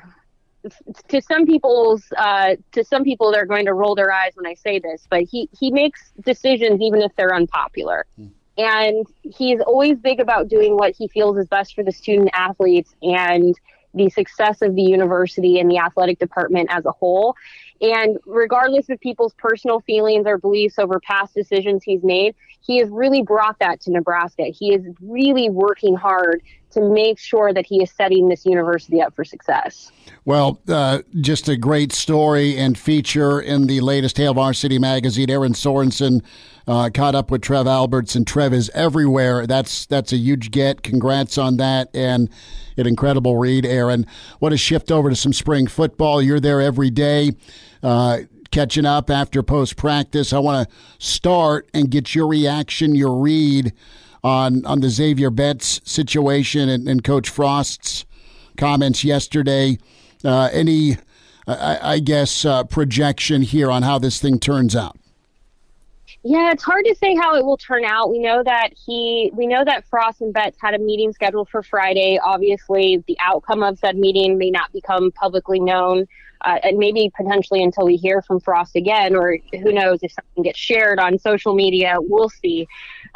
to some people's uh, to some people they're going to roll their eyes when I say this, but he he makes decisions even if they're unpopular. Mm. And he's always big about doing what he feels is best for the student athletes and the success of the university and the athletic department as a whole. And regardless of people's personal feelings or beliefs over past decisions he's made, he has really brought that to Nebraska. He is really working hard to make sure that he is setting this university up for success. Well, uh, just a great story and feature in the latest Hail Varsity magazine. Erin Sorensen uh, caught up with Trev Alberts, and Trev is everywhere. That's that's a huge get. Congrats on that, and an incredible read, Erin. What a shift over to some spring football. You're there every day. Uh, catching up after post practice. I want to start and get your reaction, your read on on the Xavier Betts situation and, and Coach Frost's comments yesterday. Uh, any, I, I guess, uh, projection here on how this thing turns out? Yeah, it's hard to say how it will turn out. We know that he, we know that Frost and Betts had a meeting scheduled for Friday. Obviously, the outcome of said meeting may not become publicly known, uh, and maybe potentially until we hear from Frost again, or who knows if something gets shared on social media. We'll see.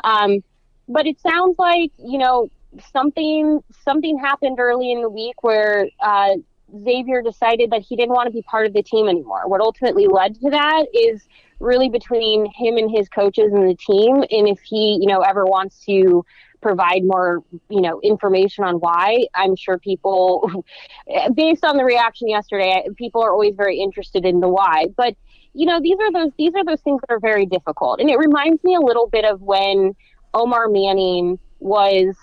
Um, but it sounds like you know something something happened early in the week where uh, Xavier decided that he didn't want to be part of the team anymore. What ultimately led to that is really between him and his coaches and the team, and if he you know ever wants to provide more you know information on why i'm sure people based on the reaction yesterday people are always very interested in the why but you know these are those these are those things that are very difficult and it reminds me a little bit of when Omar Manning was,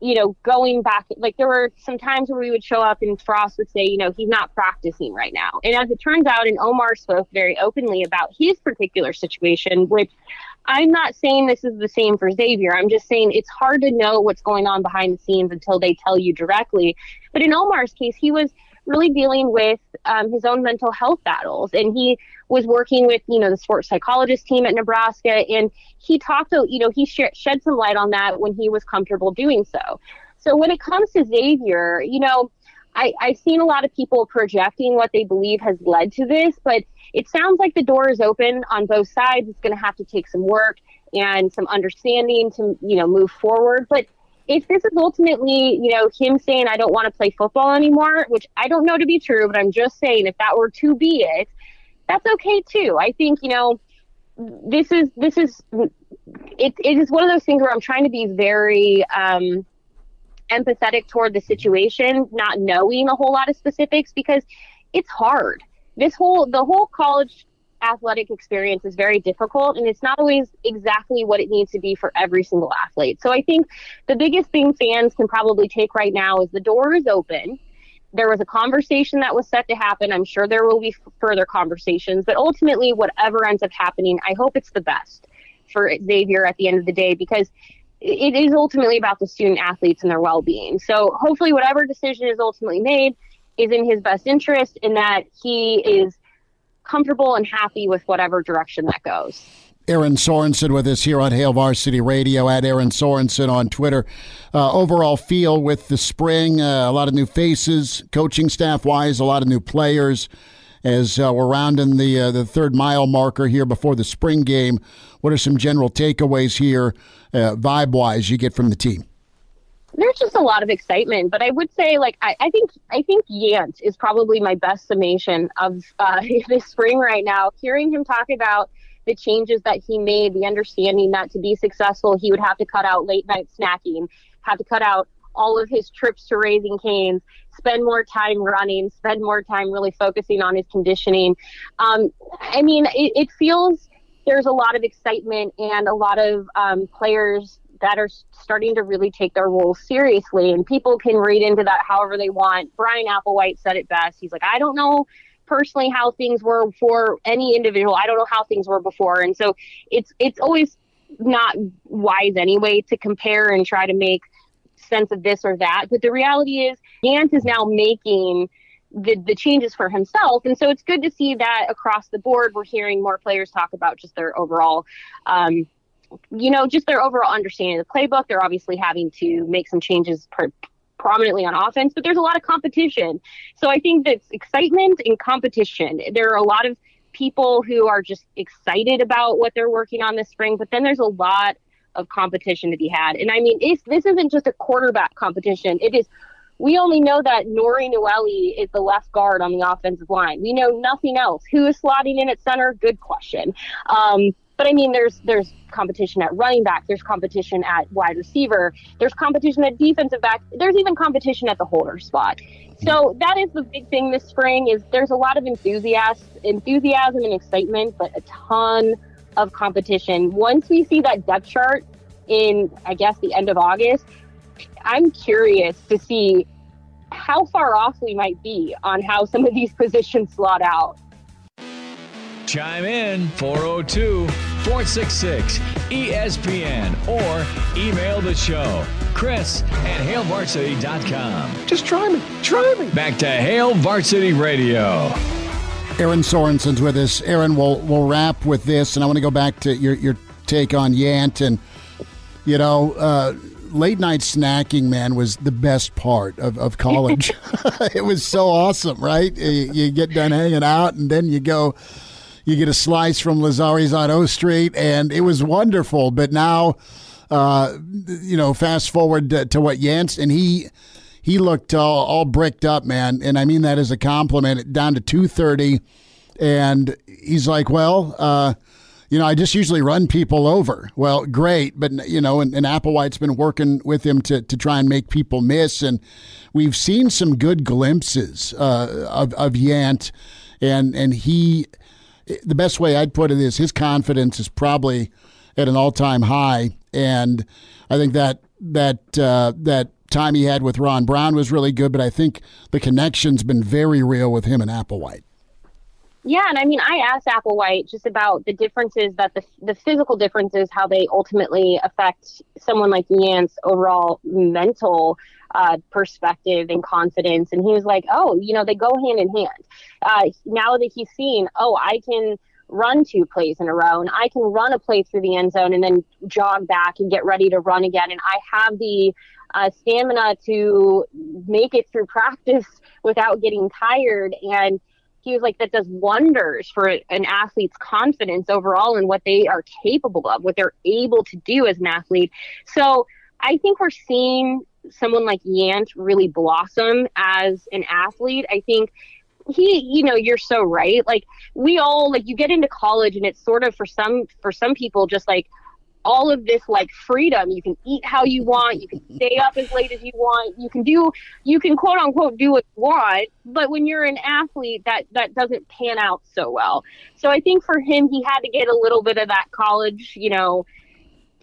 you know, going back. Like there were some times where we would show up and Frost would say, you know, he's not practicing right now. And as it turns out, and Omar spoke very openly about his particular situation, which I'm not saying this is the same for Xavier. I'm just saying it's hard to know what's going on behind the scenes until they tell you directly. But in Omar's case, he was really dealing with um, his own mental health battles. And he was working with, you know, the sports psychologist team at Nebraska. And he talked, to, you know, he sh- shed some light on that when he was comfortable doing so. So when it comes to Xavier, you know, I, I've seen a lot of people projecting what they believe has led to this, but it sounds like the door is open on both sides. It's going to have to take some work and some understanding to, you know, move forward. But if this is ultimately, you know, him saying, I don't want to play football anymore, which I don't know to be true, but I'm just saying if that were to be it, that's okay too. I think, you know, this is, this is, it, it is one of those things where I'm trying to be very, um, empathetic toward the situation, not knowing a whole lot of specifics because it's hard. This whole, the whole college athletic experience is very difficult and it's not always exactly what it needs to be for every single athlete. So I think the biggest thing fans can probably take right now is the door is open. There was a conversation that was set to happen. I'm sure there will be further conversations, but ultimately, whatever ends up happening, I hope it's the best for Xavier at the end of the day because it is ultimately about the student athletes and their well being. So hopefully, whatever decision is ultimately made is in his best interest and that he is comfortable and happy with whatever direction that goes. Erin Sorensen with us here on Hail Varsity Radio at Erin Sorensen on Twitter. Uh, overall feel with the spring, uh, a lot of new faces, coaching staff wise, a lot of new players. As uh, we're rounding the uh, the third mile marker here before the spring game, what are some general takeaways here, uh, vibe wise, you get from the team? there's just a lot of excitement. But I would say, like, I, I think I think Yant is probably my best summation of uh, this spring right now. Hearing him talk about the changes that he made, the understanding that to be successful, he would have to cut out late night snacking, have to cut out all of his trips to Raising Cane's, spend more time running, spend more time really focusing on his conditioning. Um, I mean, it, it, feels there's a lot of excitement and a lot of um, players that are starting to really take their role seriously. And people can read into that however they want. Bryan Applewhite said it best. He's like, I don't know personally how things were for any individual. I don't know how things were before. And so it's it's always not wise anyway to compare and try to make sense of this or that. But the reality is Yant is now making the, the changes for himself. And so it's good to see that across the board, we're hearing more players talk about just their overall um, you know, just their overall understanding of the playbook. They're obviously having to make some changes per, prominently on offense, but there's a lot of competition. So I think that's excitement and competition. There are a lot of people who are just excited about what they're working on this spring, but then there's a lot of competition to be had. And I mean, if this isn't just a quarterback competition, it is. We only know that Nouri Nouili is the left guard on the offensive line. We know nothing else. Who is slotting in at center? Good question. Um, but I mean, there's there's competition at running back. There's competition at wide receiver. There's competition at defensive back. There's even competition at the holder spot. So that is the big thing this spring. Is there's a lot of enthusiasm, enthusiasm and excitement, but a ton of competition. Once we see that depth chart in, I guess, the end of August, I'm curious to see how far off we might be on how some of these positions slot out. Chime in 402 466 ESPN or email the show. Chris at HailVarsity.com. Just try me. Try me. Back to Hail Varsity Radio. Erin Sorensen's with us. Erin, we'll, we'll wrap with this, and I want to go back to your, your take on Yant. And, you know, uh, late night snacking, man, was the best part of, of college. it was so awesome, right? You, you get done hanging out, and then you go you get a slice from Lazari's on O Street, and it was wonderful. But now, uh, you know, fast forward to, to what Yance and he he looked all, all bricked up, man, and I mean that as a compliment. Down to two thirty, and he's like, well. Uh, you know, I just usually run people over. Well, great, but you know, and, and Applewhite's been working with him to to try and make people miss, and we've seen some good glimpses uh, of of Yant, and and he the best way I'd put it is his confidence is probably at an all time high, and I think that that uh, that time he had with Ron Brown was really good. But I think the connection's been very real with him and Applewhite. Yeah, and I mean, I asked Applewhite just about the differences that the the physical differences, how they ultimately affect someone like Yant's overall mental uh, perspective and confidence. And he was like, oh, you know, they go hand in hand. Uh, now that he's seen, oh, I can run two plays in a row and I can run a play through the end zone and then jog back and get ready to run again. And I have the uh, stamina to make it through practice without getting tired. And he was like, that does wonders for an athlete's confidence overall and what they are capable of, what they're able to do as an athlete. So I think we're seeing someone like Yant really blossom as an athlete. I think he you know you're so right like we all like you get into college and it's sort of for some for some people just like all of this like freedom. You can eat how you want. You can stay up as late as you want. You can do, you can quote unquote do what you want. But when you're an athlete, that that doesn't pan out so well. So I think for him, he had to get a little bit of that college, you know,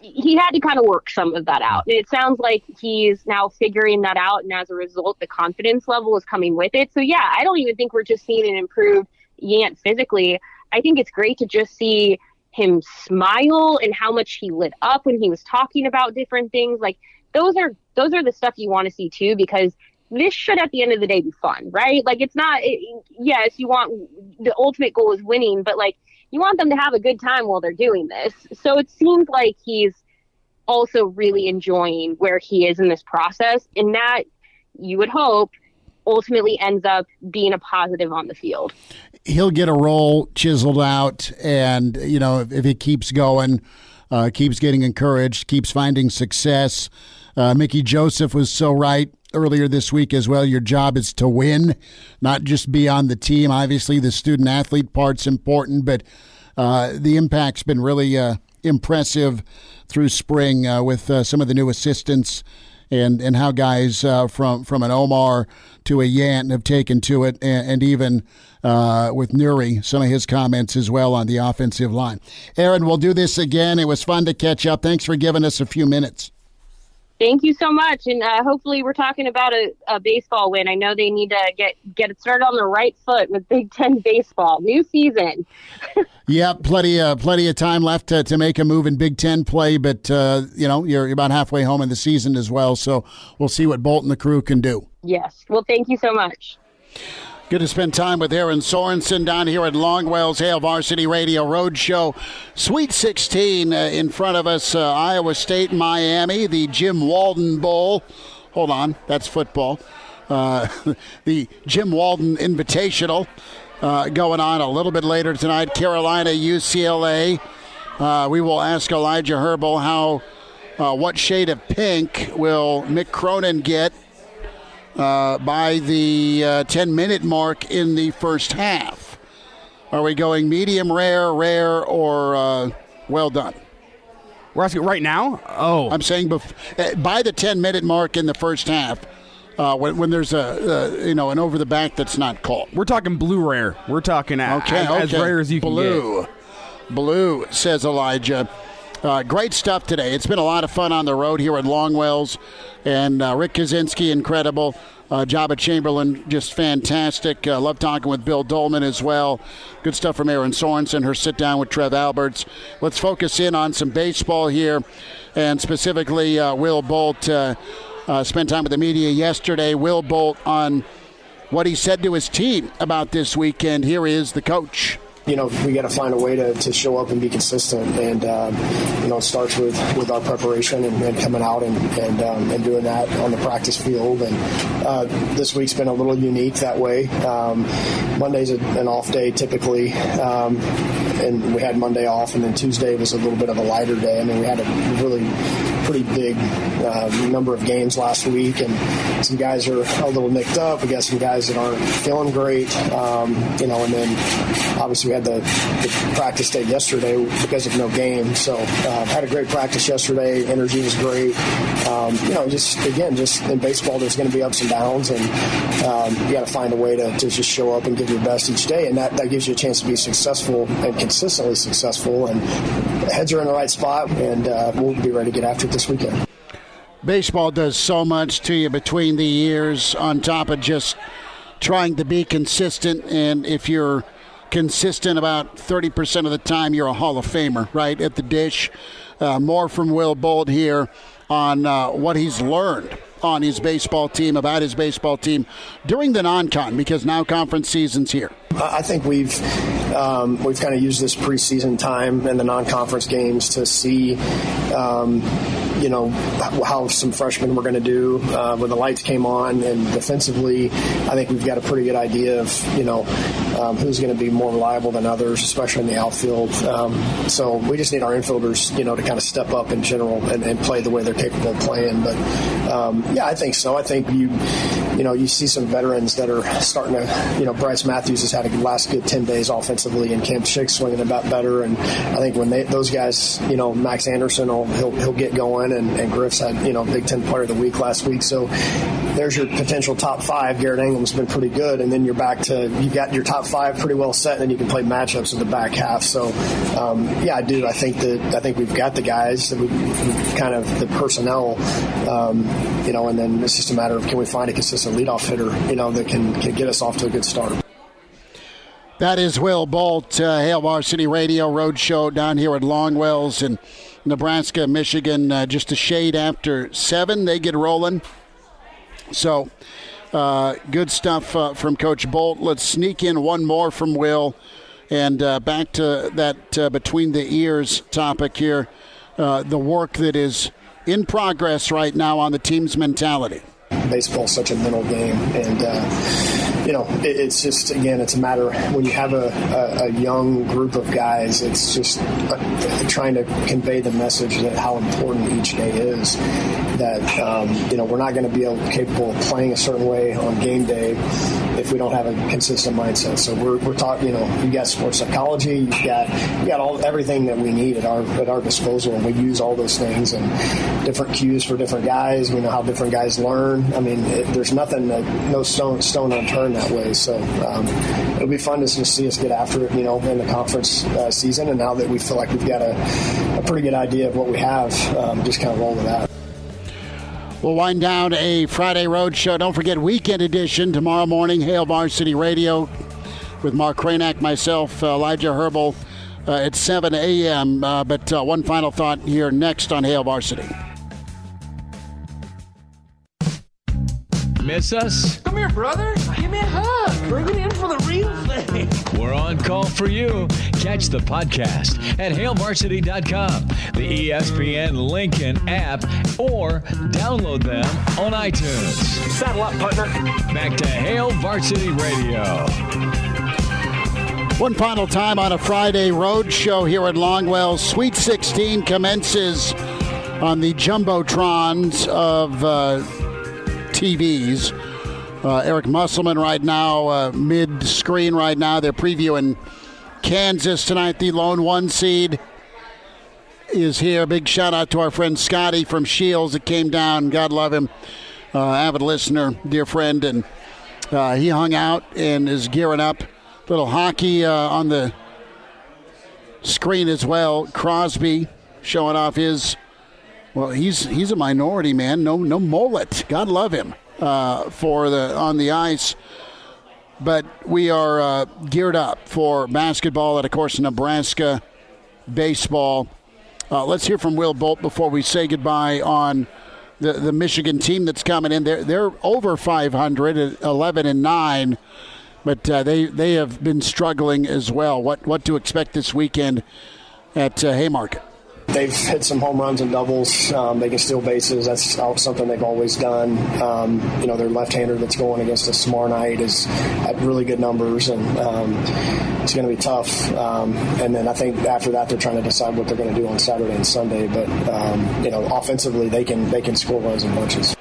he had to kind of work some of that out. And it sounds like he's now figuring that out. And as a result, the confidence level is coming with it. So yeah, I don't even think we're just seeing an improved Yant physically. I think it's great to just see him smile and how much he lit up when he was talking about different things. Like those are those are the stuff you want to see too because this should at the end of the day be fun right? Like it's not it, yes you want the ultimate goal is winning but like you want them to have a good time while they're doing this. So it seems like he's also really enjoying where he is in this process and that you would hope ultimately ends up being a positive on the field he'll get a role chiseled out, and you know if, if he keeps going, uh, keeps getting encouraged, keeps finding success. Uh, Mickey Joseph was so right earlier this week as well. Your job is to win, not just be on the team. Obviously, the student athlete part's important, but uh, the impact's been really uh, impressive through spring uh, with uh, some of the new assistants and and how guys uh, from from an Omar to a Yant have taken to it, and, and even uh, with Nouri, some of his comments as well on the offensive line. Erin, we'll do this again. It was fun to catch up. Thanks for giving us a few minutes. Thank you so much, and uh, hopefully we're talking about a, a, baseball win. I know they need to get get it started on the right foot with Big Ten baseball, new season. yeah, plenty uh, plenty of time left to, to make a move in Big Ten play, but uh, you know you're, you're about halfway home in the season as well. So we'll see what Bolt and the crew can do. Yes, well, thank you so much. Good to spend time with Erin Sorensen down here at Longwell's Hail Varsity Radio Roadshow. Sweet 16 uh, in front of us, uh, Iowa State, Miami, the Jim Walden Bowl. Hold on, that's football. Uh, the Jim Walden Invitational uh, going on a little bit later tonight. Carolina, UCLA. Uh, we will ask Elijah Herbal how, uh, what shade of pink will Mick Cronin get uh, by the uh, 10 minute mark in the first half. Are we going medium rare, rare, or uh, well done? We're asking right now? Oh. I'm saying bef- uh, by the 10 minute mark in the first half. Uh, when, when, there's a uh, you know an over the back that's not called, we're talking blue rare. We're talking okay, as, okay. as rare as you blue. can get. Blue, Blue says Elijah. Uh, great stuff today. It's been a lot of fun on the road here at Longwells. And uh, Rick Kaczenski, incredible. Uh, Joba Chamberlain, just fantastic. Uh, love talking with Bill Doleman as well. Good stuff from Erin Sorensen, her sit down with Trev Alberts. Let's focus in on some baseball here, and specifically uh, Will Bolt. Uh, uh, spent time with the media yesterday. Will Bolt on what he said to his team about this weekend. Here is the coach you know, we got to find a way to, to show up and be consistent. And, um, you know, it starts with, with our preparation and, and coming out and, and, um, and doing that on the practice field. And uh, this week's been a little unique that way. Um, Monday's a, an off day typically, um, and we had Monday off, and then Tuesday was a little bit of a lighter day. I mean, we had a really pretty big uh, number of games last week, and some guys are a little nicked up. We got some guys that aren't feeling great, um, you know, and then obviously we had the, the, practice day yesterday because of no game. So uh, had a great practice yesterday. Energy was great. Um, you know, just again, just in baseball, there's going to be ups and downs, and um, you got to find a way to, to just show up and give your best each day, and that, that gives you a chance to be successful and consistently successful. And heads are in the right spot, and uh, we'll be ready to get after it this weekend. Baseball does so much to you between the years, on top of just trying to be consistent. And if you're consistent about 30% of the time, you're a Hall of Famer, right, at the dish. Uh, more from Will Bolt here on uh, what he's learned on his baseball team, about his baseball team during the non-con because now conference season's here? I think we've um, we've kind of used this preseason time and the non-conference games to see, um, you know, how some freshmen were going to do uh, when the lights came on, and defensively, I think we've got a pretty good idea of you know um, who's going to be more reliable than others, especially in the outfield. Um, so we just need our infielders, you know, to kind of step up in general and, and play the way they're capable of playing. But um, yeah, I think so. I think you, you know, you see some veterans that are starting to, you know, Brice Matthews has had a last good ten days offensively, and Cam Chick swinging about better. And I think when they, those guys, you know, Max Anderson, will, he'll he'll get going, and, and Griff's had you know Big Ten Player of the Week last week. So there's your potential top five. Garrett Anglim's been pretty good, and then you're back to you've got your top five pretty well set, and then you can play matchups in the back half. So um, yeah, I do. I think that I think we've got the guys that we kind of the personnel, um, you know, and then it's just a matter of can we find a consistent leadoff hitter, you know, that can, can get us off to a good start. That is Will Bolt, uh, Hail Varsity Radio Roadshow down here at Longwells in Nebraska, Michigan. Uh, just a shade after seven, they get rolling. So, uh, good stuff uh, from Coach Bolt. Let's sneak in one more from Will, and uh, back to that uh, between the ears topic here. Uh, the work that is in progress right now on the team's mentality. Baseball is such a mental game, and uh, you know it, it's just again it's a matter when you have a, a, a young group of guys. It's just uh, trying to convey the message that how important each day is. That um, you know we're not going to be able, capable of playing a certain way on game day if we don't have a consistent mindset. So we're, we're talking, you know, you got sports psychology, you've got you got all everything that we need at our at our disposal, and we use all those things and different cues for different guys. We know how different guys learn. I mean, it, there's nothing that no stone stone unturned that way. So um, it'll be fun to see us get after it, you know, in the conference uh, season. And now that we feel like we've got a, a pretty good idea of what we have, um, just kind of roll with that. We'll wind down a Friday road show. Don't forget weekend edition tomorrow morning. Hail Varsity Radio with Mark Cranack, myself, uh, Elijah Herbal uh, at 7 a.m. Uh, but uh, one final thought here next on Hail Varsity. Miss us? Come here, brother. Give me a hug. Bring it in for the real thing. We're on call for you. Catch the podcast at hailvarsity.com, the ESPN Lincoln app, or download them on iTunes. Saddle up, partner. Back to Hail Varsity Radio. One final time on a Friday road show here at Longwell. Sweet 16 commences on the Jumbotrons of uh, TVs. Uh, Eric Musselman right now, uh, mid screen right now. They're previewing Kansas tonight. The lone one seed is here. Big shout out to our friend Scotty from Shields that came down. God love him. Uh, avid listener, dear friend. And uh, he hung out and is gearing up. Little hockey uh, on the screen as well. Crosby showing off his. Well, he's he's a minority man. No no mullet. God love him uh, for the on the ice. But we are uh, geared up for basketball and of course Nebraska baseball. Uh, let's hear from Will Bolt before we say goodbye on the the Michigan team that's coming in. They're they're over 500 11 and nine but uh, they they have been struggling as well. What what to expect this weekend at uh, Haymarket? They've hit some home runs and doubles. Um, they can steal bases. That's something they've always done. Um, you know, their left-hander that's going against us tomorrow night is at really good numbers, and um, it's going to be tough. Um, and then I think after that, they're trying to decide what they're going to do on Saturday and Sunday. But um, you know, offensively, they can they can score runs in bunches.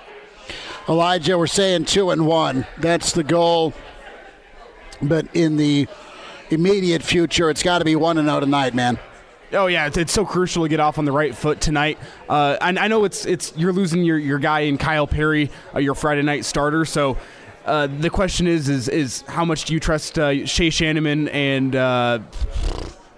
Elijah, we're saying two and one. That's the goal. But in the immediate future, it's got to be one and zero tonight, man. Oh yeah, it's, it's, so crucial to get off on the right foot tonight. Uh, I, I, know it's it's you're losing your, your guy in Kyle Perry, uh, your Friday night starter. So uh, the question is is is how much do you trust uh, Shay Schanaman and uh,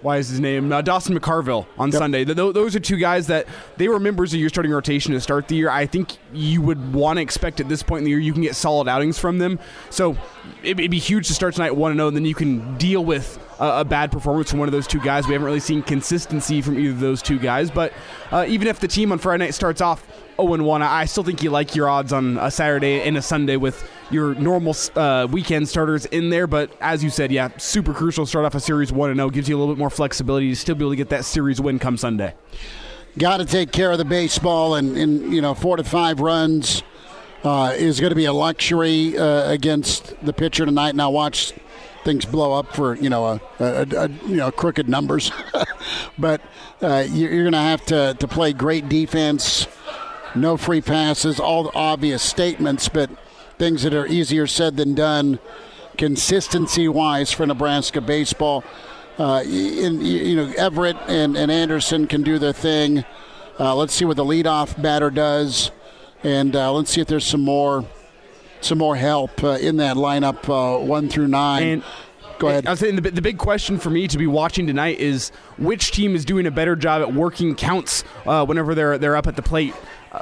why is his name uh, Dawson McCarville on yep. Sunday. Th- those are two guys that they were members of your starting rotation to start the year. I think you would want to expect at this point in the year you can get solid outings from them. So it'd be huge to start tonight one and zero, and then you can deal with a, a, bad performance from one of those two guys. We haven't really seen consistency from either of those two guys. But uh, even if the team on Friday night starts off 0 1, I still think you like your odds on a Saturday and a Sunday with your normal uh, weekend starters in there. But as you said, yeah, super crucial to start off a series 1 0. Gives you a little bit more flexibility to still be able to get that series win come Sunday. Got to take care of the baseball, and, and you know, four to five runs. Uh, is going to be a luxury uh, against the pitcher tonight. Now watch things blow up for you know a, a, a you know crooked numbers, but uh, you're going to have to to play great defense, no free passes, all the obvious statements, but things that are easier said than done, consistency wise for Nebraska baseball. Uh, in, you know Everett and, and Anderson can do their thing. Uh, let's see what the leadoff batter does, and uh, let's see if there's some more some more help uh, in that lineup, uh, one through nine. And Go ahead. I was saying the, the big question for me to be watching tonight is which team is doing a better job at working counts uh, whenever they're they're up at the plate,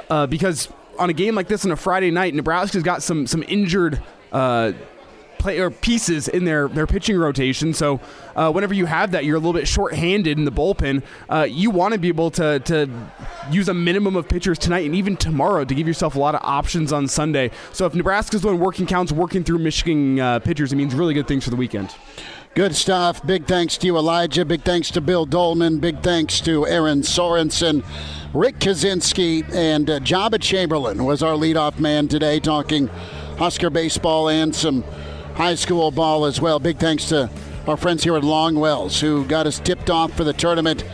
uh, because on a game like this on a Friday night, Nebraska's got some some injured. Uh, play or pieces in their their pitching rotation. So uh, whenever you have that, you're a little bit short-handed in the bullpen. Uh, you want to be able to to use a minimum of pitchers tonight and even tomorrow to give yourself a lot of options on Sunday. So if Nebraska's doing working counts, working through Michigan uh, pitchers, it means really good things for the weekend. Good stuff. Big thanks to you, Elijah. Big thanks to Bill Doleman. Big thanks to Erin Sorensen. Rick Kaczenski and uh, Joba Chamberlain was our leadoff man today, talking Husker baseball and some high school ball as well. Big thanks to our friends here at Longwells who got us tipped off for the tournament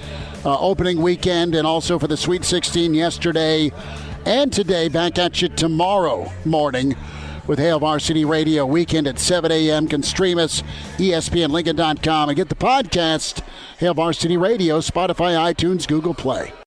uh, opening weekend and also for the Sweet 16 yesterday and today. Back at you tomorrow morning with Hail Varsity Radio weekend at 7 a.m. Can stream us ESPNLincoln.com and get the podcast Hail Varsity Radio, Spotify, iTunes, Google Play.